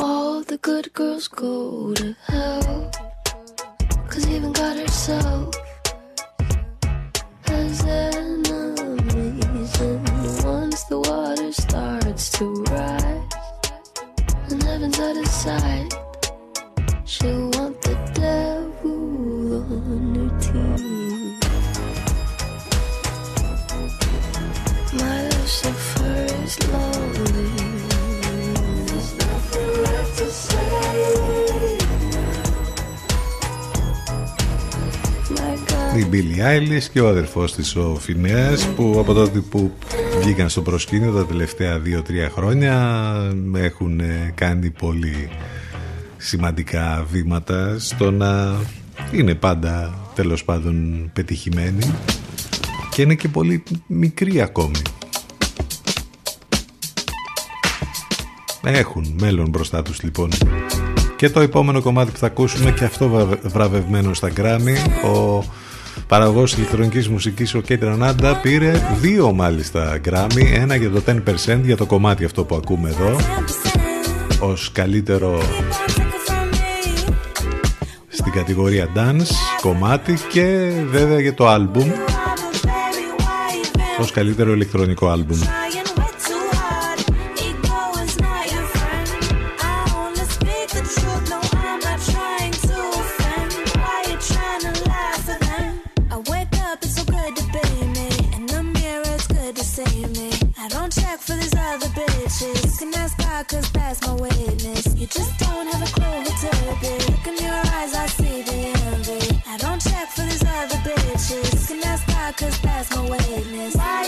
All the good girls go to hell. Cause even God herself has enemies. And once the water starts to rise, and heaven's out of sight, She'll want Η Billie Eilish και ο αδερφός της ο Φινέας που από τότε που βγήκαν στο προσκήνιο τα τελευταία 2-3 χρόνια έχουν ε, κάνει πολύ σημαντικά βήματα στο να είναι πάντα τέλος πάντων πετυχημένοι και είναι και πολύ μικροί ακόμη. Έχουν μέλλον μπροστά τους λοιπόν. Και το επόμενο κομμάτι που θα ακούσουμε και αυτό βρα- βραβευμένο στα Grammy ο παραγωγός ηλεκτρονικής μουσικής ο Κέιτ Ρανάντα πήρε δύο μάλιστα Grammy ένα για το 10% για το κομμάτι αυτό που ακούμε εδώ ως καλύτερο στην κατηγορία dance κομμάτι και βέβαια για το άλμπουμ ως καλύτερο ηλεκτρονικό άλμπουμ Cause that's my witness. You just don't have a clue who to be. Look in your eyes, I see the envy. I don't check for these other bitches. Can ask God, cause that's my witness. Why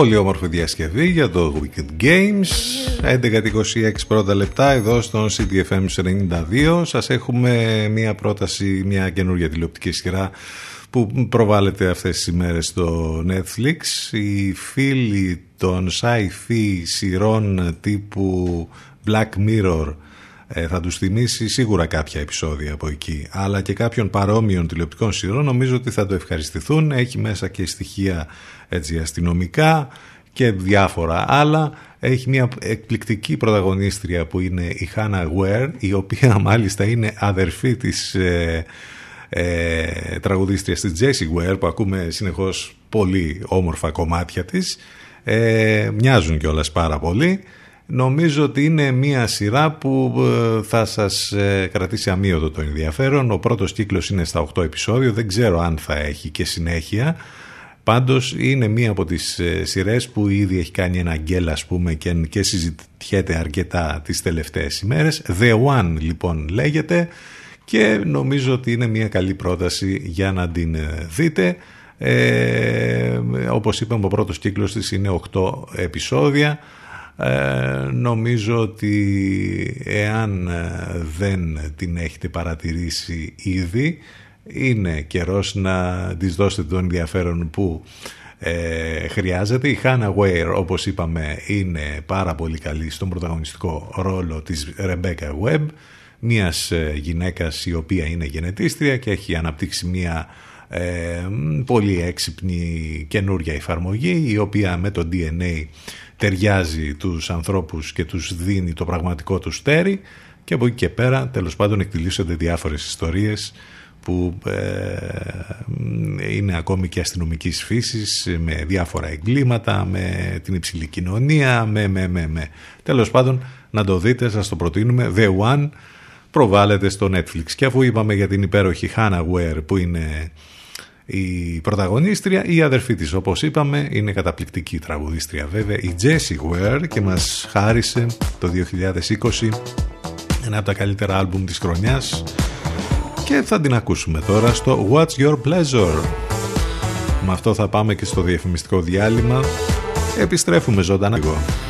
Πολύ όμορφη διασκευή για το Wicked Games. 11.26 πρώτα λεπτά εδώ στο CDFM 92 Σας έχουμε μια πρόταση, μια καινούργια τηλεοπτική σειρά που προβάλλεται αυτές τις ημέρες στο Netflix. Οι φίλοι των sci-fi σειρών τύπου Black Mirror ε, θα τους θυμίσει σίγουρα κάποια επεισόδια από εκεί. Αλλά και κάποιων παρόμοιων τηλεοπτικών σειρών νομίζω ότι θα το ευχαριστηθούν. Έχει μέσα και στοιχεία έτσι, αστυνομικά και διάφορα άλλα. Έχει μια εκπληκτική πρωταγωνίστρια που είναι η Hannah Ware η οποία μάλιστα είναι αδερφή της ε, ε, τραγουδίστριας της Jessie Ware που ακούμε συνεχώς πολύ όμορφα κομμάτια της. Ε, μοιάζουν κιόλας πάρα πολύ Νομίζω ότι είναι μια σειρά που ε, θα σας ε, κρατήσει αμύωτο το ενδιαφέρον. Ο πρώτος κύκλος είναι στα 8 επεισόδια, δεν ξέρω αν θα έχει και συνέχεια. Πάντως είναι μία από τις ε, σειρές που ήδη έχει κάνει ένα γκέλ ας πούμε και, και συζητιέται αρκετά τις τελευταίες ημέρες. The One λοιπόν λέγεται και νομίζω ότι είναι μία καλή πρόταση για να την δείτε. Ε, όπως είπαμε ο πρώτος κύκλος της είναι 8 επεισόδια. Ε, νομίζω ότι εάν ε, δεν την έχετε παρατηρήσει ήδη είναι καιρός να της δώσετε τον ενδιαφέρον που ε, χρειάζεται. Η Hannah Ware όπως είπαμε είναι πάρα πολύ καλή στον πρωταγωνιστικό ρόλο της Rebecca Webb μιας ε, γυναίκας η οποία είναι γενετίστρια και έχει αναπτύξει μια πολύ έξυπνη καινούρια εφαρμογή η οποία με το DNA ταιριάζει τους ανθρώπους και τους δίνει το πραγματικό τους στέρι και από εκεί και πέρα τέλος πάντων εκτιλήσονται διάφορες ιστορίες που ε, είναι ακόμη και αστυνομικής φύσης με διάφορα εγκλήματα, με την υψηλή κοινωνία, με, με, με, με. Τέλος πάντων να το δείτε, σας το προτείνουμε. The One προβάλλεται στο Netflix. Και αφού είπαμε για την υπέροχη Hannah Ware που είναι η πρωταγωνίστρια, η αδερφή της όπως είπαμε είναι καταπληκτική τραγουδίστρια βέβαια η Jessie Ware και μας χάρισε το 2020 ένα από τα καλύτερα άλμπουμ της χρονιάς. Και θα την ακούσουμε τώρα στο What's Your Pleasure. Με αυτό θα πάμε και στο διαφημιστικό διάλειμμα. Επιστρέφουμε ζωντανά. εγώ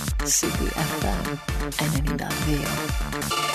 CBFM 92.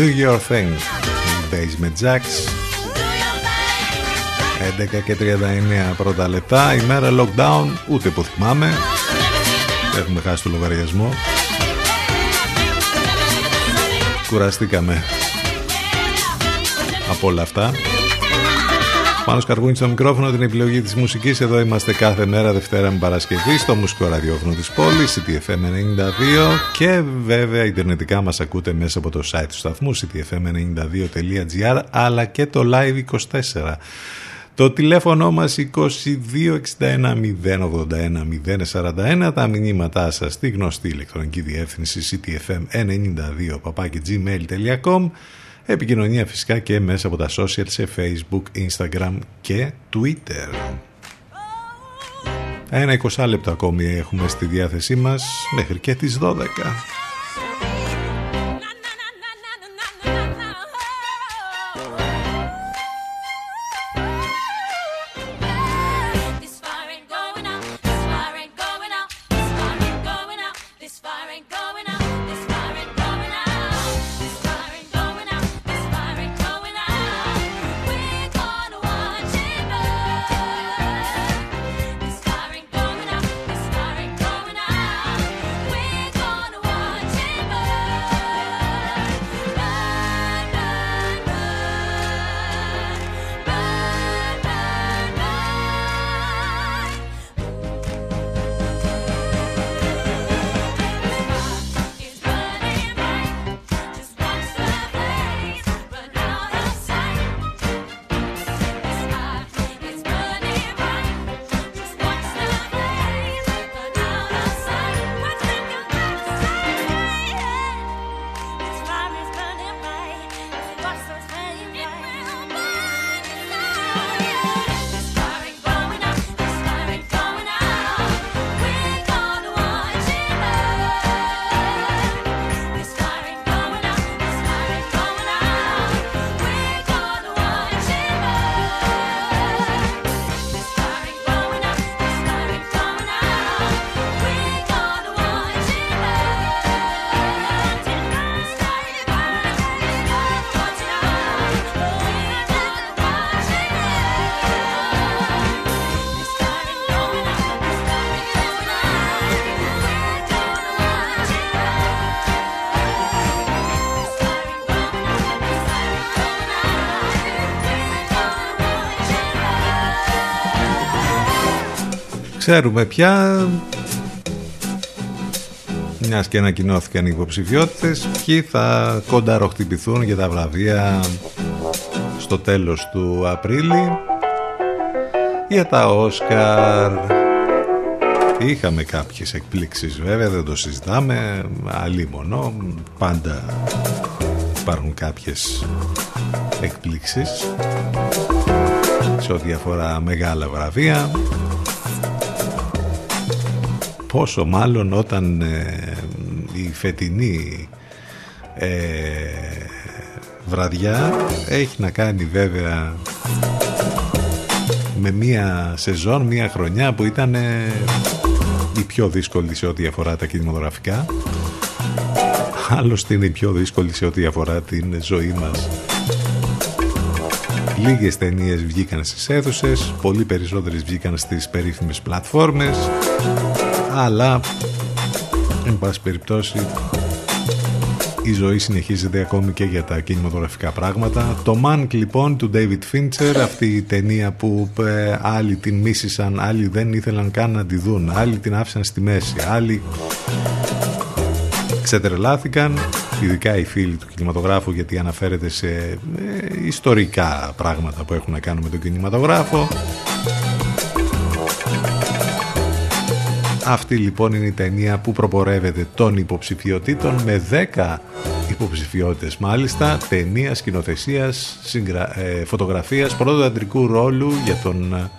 Do Your Thing Basement Jacks 11 και 39 πρώτα λεπτά. Ημέρα lockdown ούτε που θυμάμαι. Έχουμε χάσει το λογαριασμό. Κουραστήκαμε από όλα αυτά. Πάνω Καργούνη στο μικρόφωνο, την επιλογή της μουσικής. Εδώ είμαστε κάθε μέρα, Δευτέρα με Παρασκευή, στο μουσικό ραδιόφωνο της Πόλης, CTFM92 και βέβαια ιντερνετικά μας ακούτε μέσα από το site του σταθμού, ctfm92.gr αλλά και το live24. Το τηλέφωνο μας 2261-081-041, τα μηνύματά σας στη γνωστή ηλεκτρονική διεύθυνση ctfm92-gmail.com Επικοινωνία φυσικά και μέσα από τα social σε Facebook, Instagram και Twitter. Ένα 20 λεπτό ακόμη έχουμε στη διάθεσή μας μέχρι και τις 12. Ξέρουμε πια. Μιας και ανακοινώθηκαν οι υποψηφιότητες ποιοι θα κονταροχτυπηθούν για τα βραβεία στο τέλος του Απρίλη. Για τα Όσκαρ. Είχαμε κάποιες εκπλήξεις βέβαια δεν το συζητάμε. Αλίμονο πάντα υπάρχουν κάποιες εκπλήξεις σε ό,τι αφορά μεγάλα βραβεία πόσο μάλλον όταν ε, η φετινή ε, βραδιά έχει να κάνει βέβαια με μία σεζόν, μία χρονιά που ήταν ε, η πιο δύσκολη σε ό,τι αφορά τα κινηματογραφικά. Άλλωστε είναι η πιο δύσκολη σε ό,τι αφορά την ζωή μας. Λίγες ταινίες βγήκαν στις αίθουσες, πολύ περισσότερες βγήκαν στις περίφημες πλατφόρμες αλλά εν πάση περιπτώσει η ζωή συνεχίζεται ακόμη και για τα κινηματογραφικά πράγματα. Το Mank λοιπόν του David Fincher, αυτή η ταινία που ε, άλλοι την μίσησαν, άλλοι δεν ήθελαν καν να τη δουν, άλλοι την άφησαν στη μέση, άλλοι ξετρελάθηκαν, ειδικά οι φίλοι του κινηματογράφου γιατί αναφέρεται σε ε, ιστορικά πράγματα που έχουν να κάνουν με τον κινηματογράφο. Αυτή λοιπόν είναι η ταινία που προπορεύεται των υποψηφιωτήτων με 10 υποψηφιότητες μάλιστα. Ταινία σκηνοθεσίας, συγκρα... ε, φωτογραφίας, πρώτου αντρικού ρόλου για τον ε,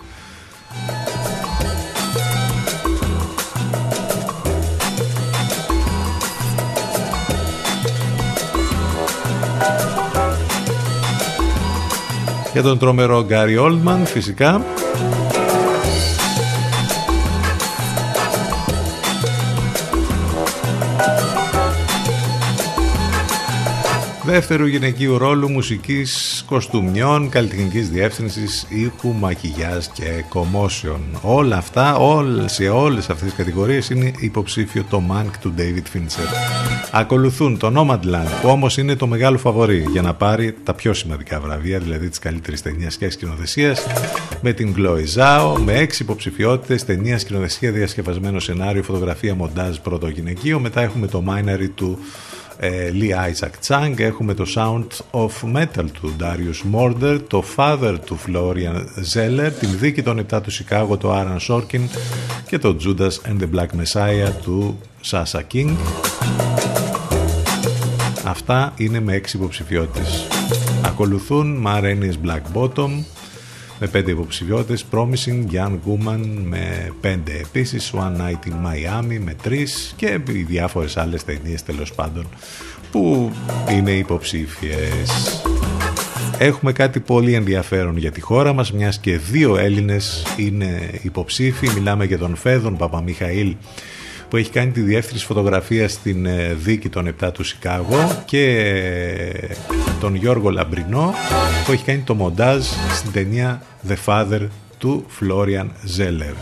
για τον τρομερό Γκάρι Όλμαν φυσικά Δεύτερου γυναικείου ρόλου μουσικής κοστούμιων, καλλιτεχνικής διεύθυνσης, ήχου, μακιγιάζ και κομμόσεων. Όλα αυτά, όλ, σε όλες αυτές τις κατηγορίες είναι υποψήφιο το Mank του David Fincher. Ακολουθούν το Nomadland, που όμως είναι το μεγάλο φαβορί για να πάρει τα πιο σημαντικά βραβεία, δηλαδή της καλύτερης ταινίας και σκηνοθεσίας, με την Chloe Zhao, με έξι υποψηφιότητες, ταινία, σκηνοθεσία, διασκευασμένο σενάριο, φωτογραφία, μοντάζ, πρώτο γυναικείο. Μετά έχουμε το Minery του ε, Lee Isaac Chang, έχουμε το Sound of Metal του Darius Morder, το Father του Florian Zeller, την δίκη των 7 του Chicago του Aaron Sorkin και το Judas and the Black Messiah του Sasha King. Αυτά είναι με 6 υποψηφιότητες. Ακολουθούν Marines Black Bottom με πέντε υποψηφιότητες, Promising Young Woman με πέντε επίσης, One Night in Miami με τρεις και οι διάφορες άλλες ταινίες τέλος πάντων που είναι υποψήφιες. Έχουμε κάτι πολύ ενδιαφέρον για τη χώρα μας, μιας και δύο Έλληνες είναι υποψήφοι. Μιλάμε για τον Φέδων Παπαμιχαήλ που έχει κάνει τη διεύθυνση φωτογραφίας στην ε, δίκη των 7 του Σικάγο και ε, τον Γιώργο Λαμπρινό που έχει κάνει το μοντάζ στην ταινία The Father του Φλόριαν Ζέλερ.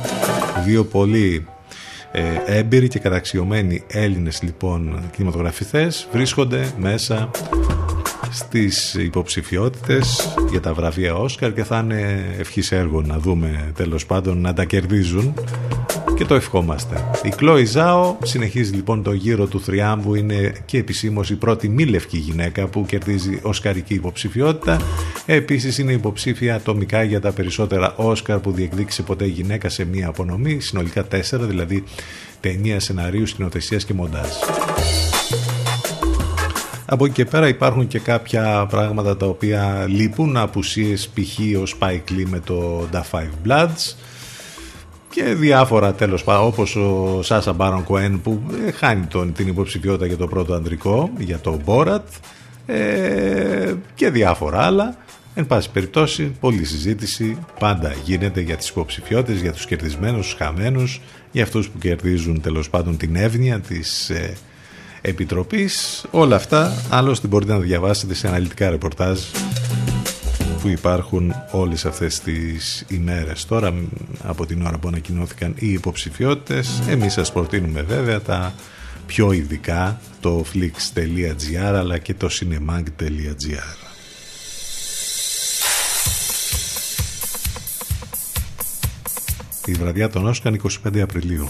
Δύο πολύ ε, έμπειροι και καταξιωμένοι Έλληνες λοιπόν κινηματογραφιστές βρίσκονται μέσα στις υποψηφιότητες για τα βραβεία Όσκαρ και θα είναι ευχής έργο να δούμε τέλος πάντων να τα κερδίζουν και το ευχόμαστε. Η Κλόι Ζάο συνεχίζει λοιπόν το γύρο του θριάμβου, είναι και επισήμως η πρώτη μη λευκή γυναίκα που κερδίζει οσκαρική υποψηφιότητα. Επίσης είναι υποψήφια ατομικά για τα περισσότερα Όσκαρ που διεκδίκησε ποτέ η γυναίκα σε μία απονομή, συνολικά τέσσερα, δηλαδή ταινία, σεναρίου, σκηνοθεσίας και μοντάζ. Από εκεί και πέρα υπάρχουν και κάποια πράγματα τα οποία λείπουν, απουσίες π.χ. ο Spike Lee με το The Five Bloods και διάφορα τέλος πάντων όπως ο Σάσα Μπάρον Κοέν που ε, χάνει τον, την υποψηφιότητα για το πρώτο ανδρικό για το Borat ε, και διάφορα άλλα. Εν πάση περιπτώσει πολλή συζήτηση πάντα γίνεται για τις υποψηφιότητες για τους κερδισμένους, τους χαμένους για αυτούς που κερδίζουν τέλος πάντων την εύνοια της ε, Επιτροπής. Όλα αυτά άλλωστε μπορείτε να διαβάσετε σε αναλυτικά ρεπορτάζ που υπάρχουν όλες αυτές τις ημέρες. Τώρα από την ώρα που ανακοινώθηκαν οι υποψηφιότητες, εμείς σας προτείνουμε βέβαια τα πιο ειδικά, το flix.gr αλλά και το cinemag.gr. Η βραδιά των Όσκαν 25 Απριλίου.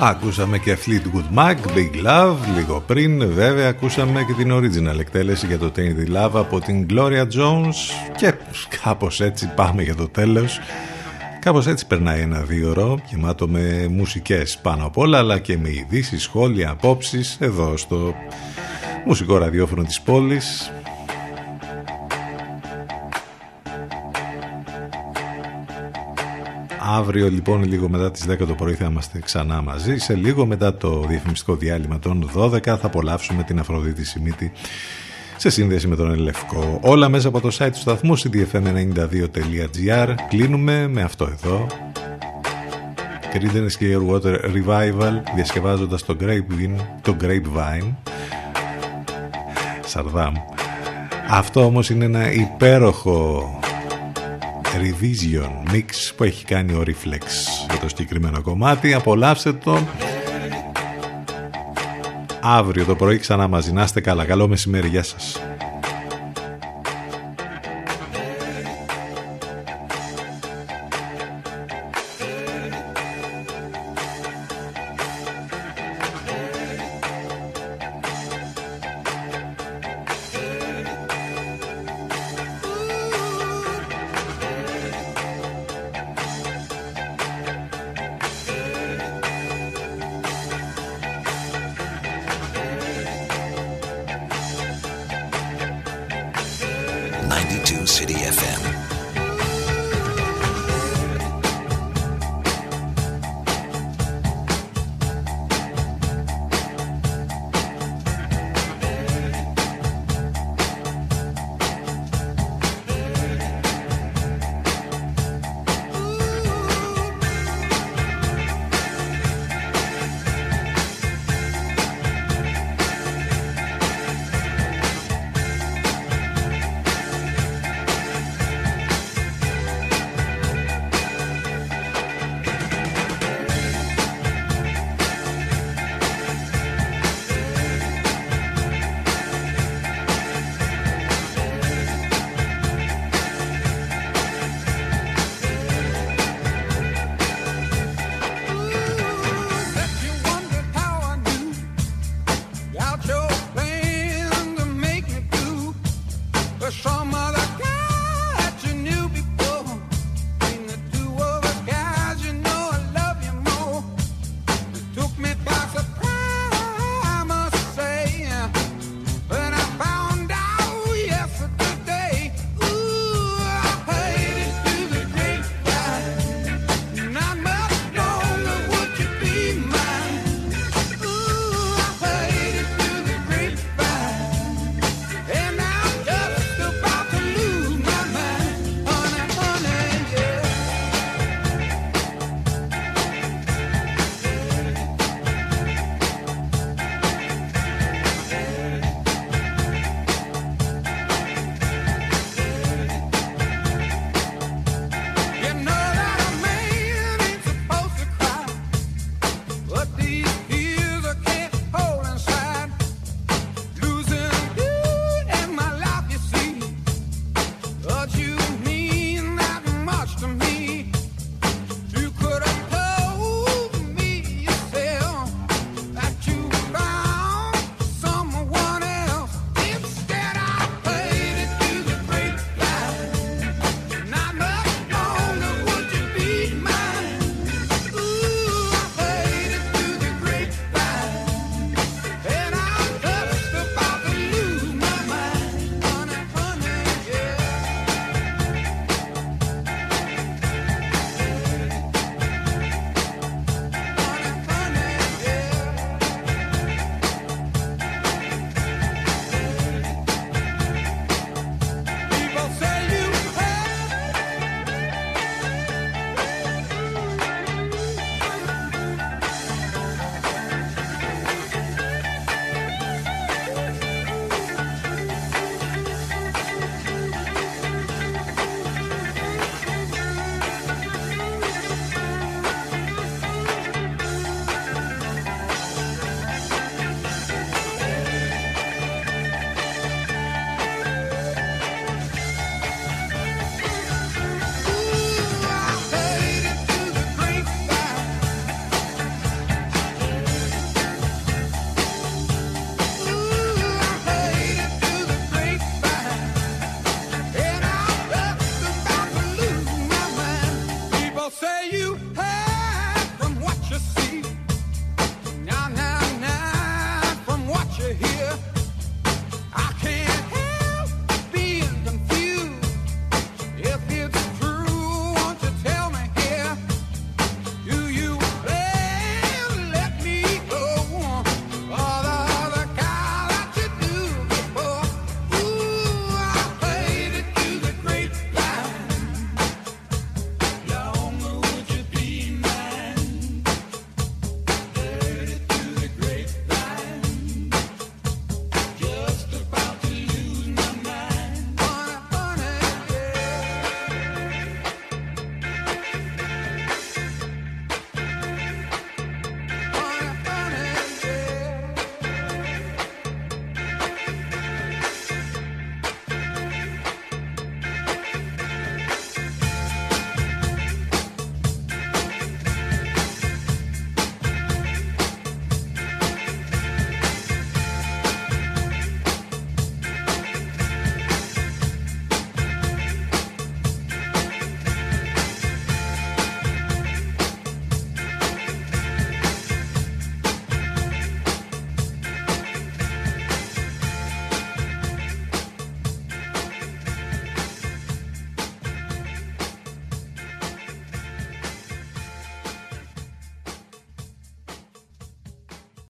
Ακούσαμε και Fleetwood Mac, Big Love, λίγο πριν. Βέβαια ακούσαμε και την original εκτέλεση για το Tainted Love από την Gloria Jones. Και κάπως έτσι πάμε για το τέλος. Κάπως έτσι περνάει ένα δύο ώρο γεμάτο με μουσικές πάνω απ' όλα αλλά και με ειδήσεις, σχόλια, απόψεις εδώ στο μουσικό ραδιόφωνο της πόλης Αύριο λοιπόν λίγο μετά τις 10 το πρωί θα είμαστε ξανά μαζί. Σε λίγο μετά το διαφημιστικό διάλειμμα των 12 θα απολαύσουμε την Αφροδίτη Σιμίτη σε σύνδεση με τον Ελευκό. Όλα μέσα από το site του σταθμού cdfm92.gr Κλείνουμε με αυτό εδώ. Creedence και Water Revival διασκευάζοντας το Grapevine, το Grapevine Σαρδάμ. Αυτό όμως είναι ένα υπέροχο revision mix που έχει κάνει ο Reflex για το συγκεκριμένο κομμάτι. Απολαύστε το. Αύριο το πρωί ξανά μαζί. Να είστε καλά. Καλό μεσημέρι. Γεια σας.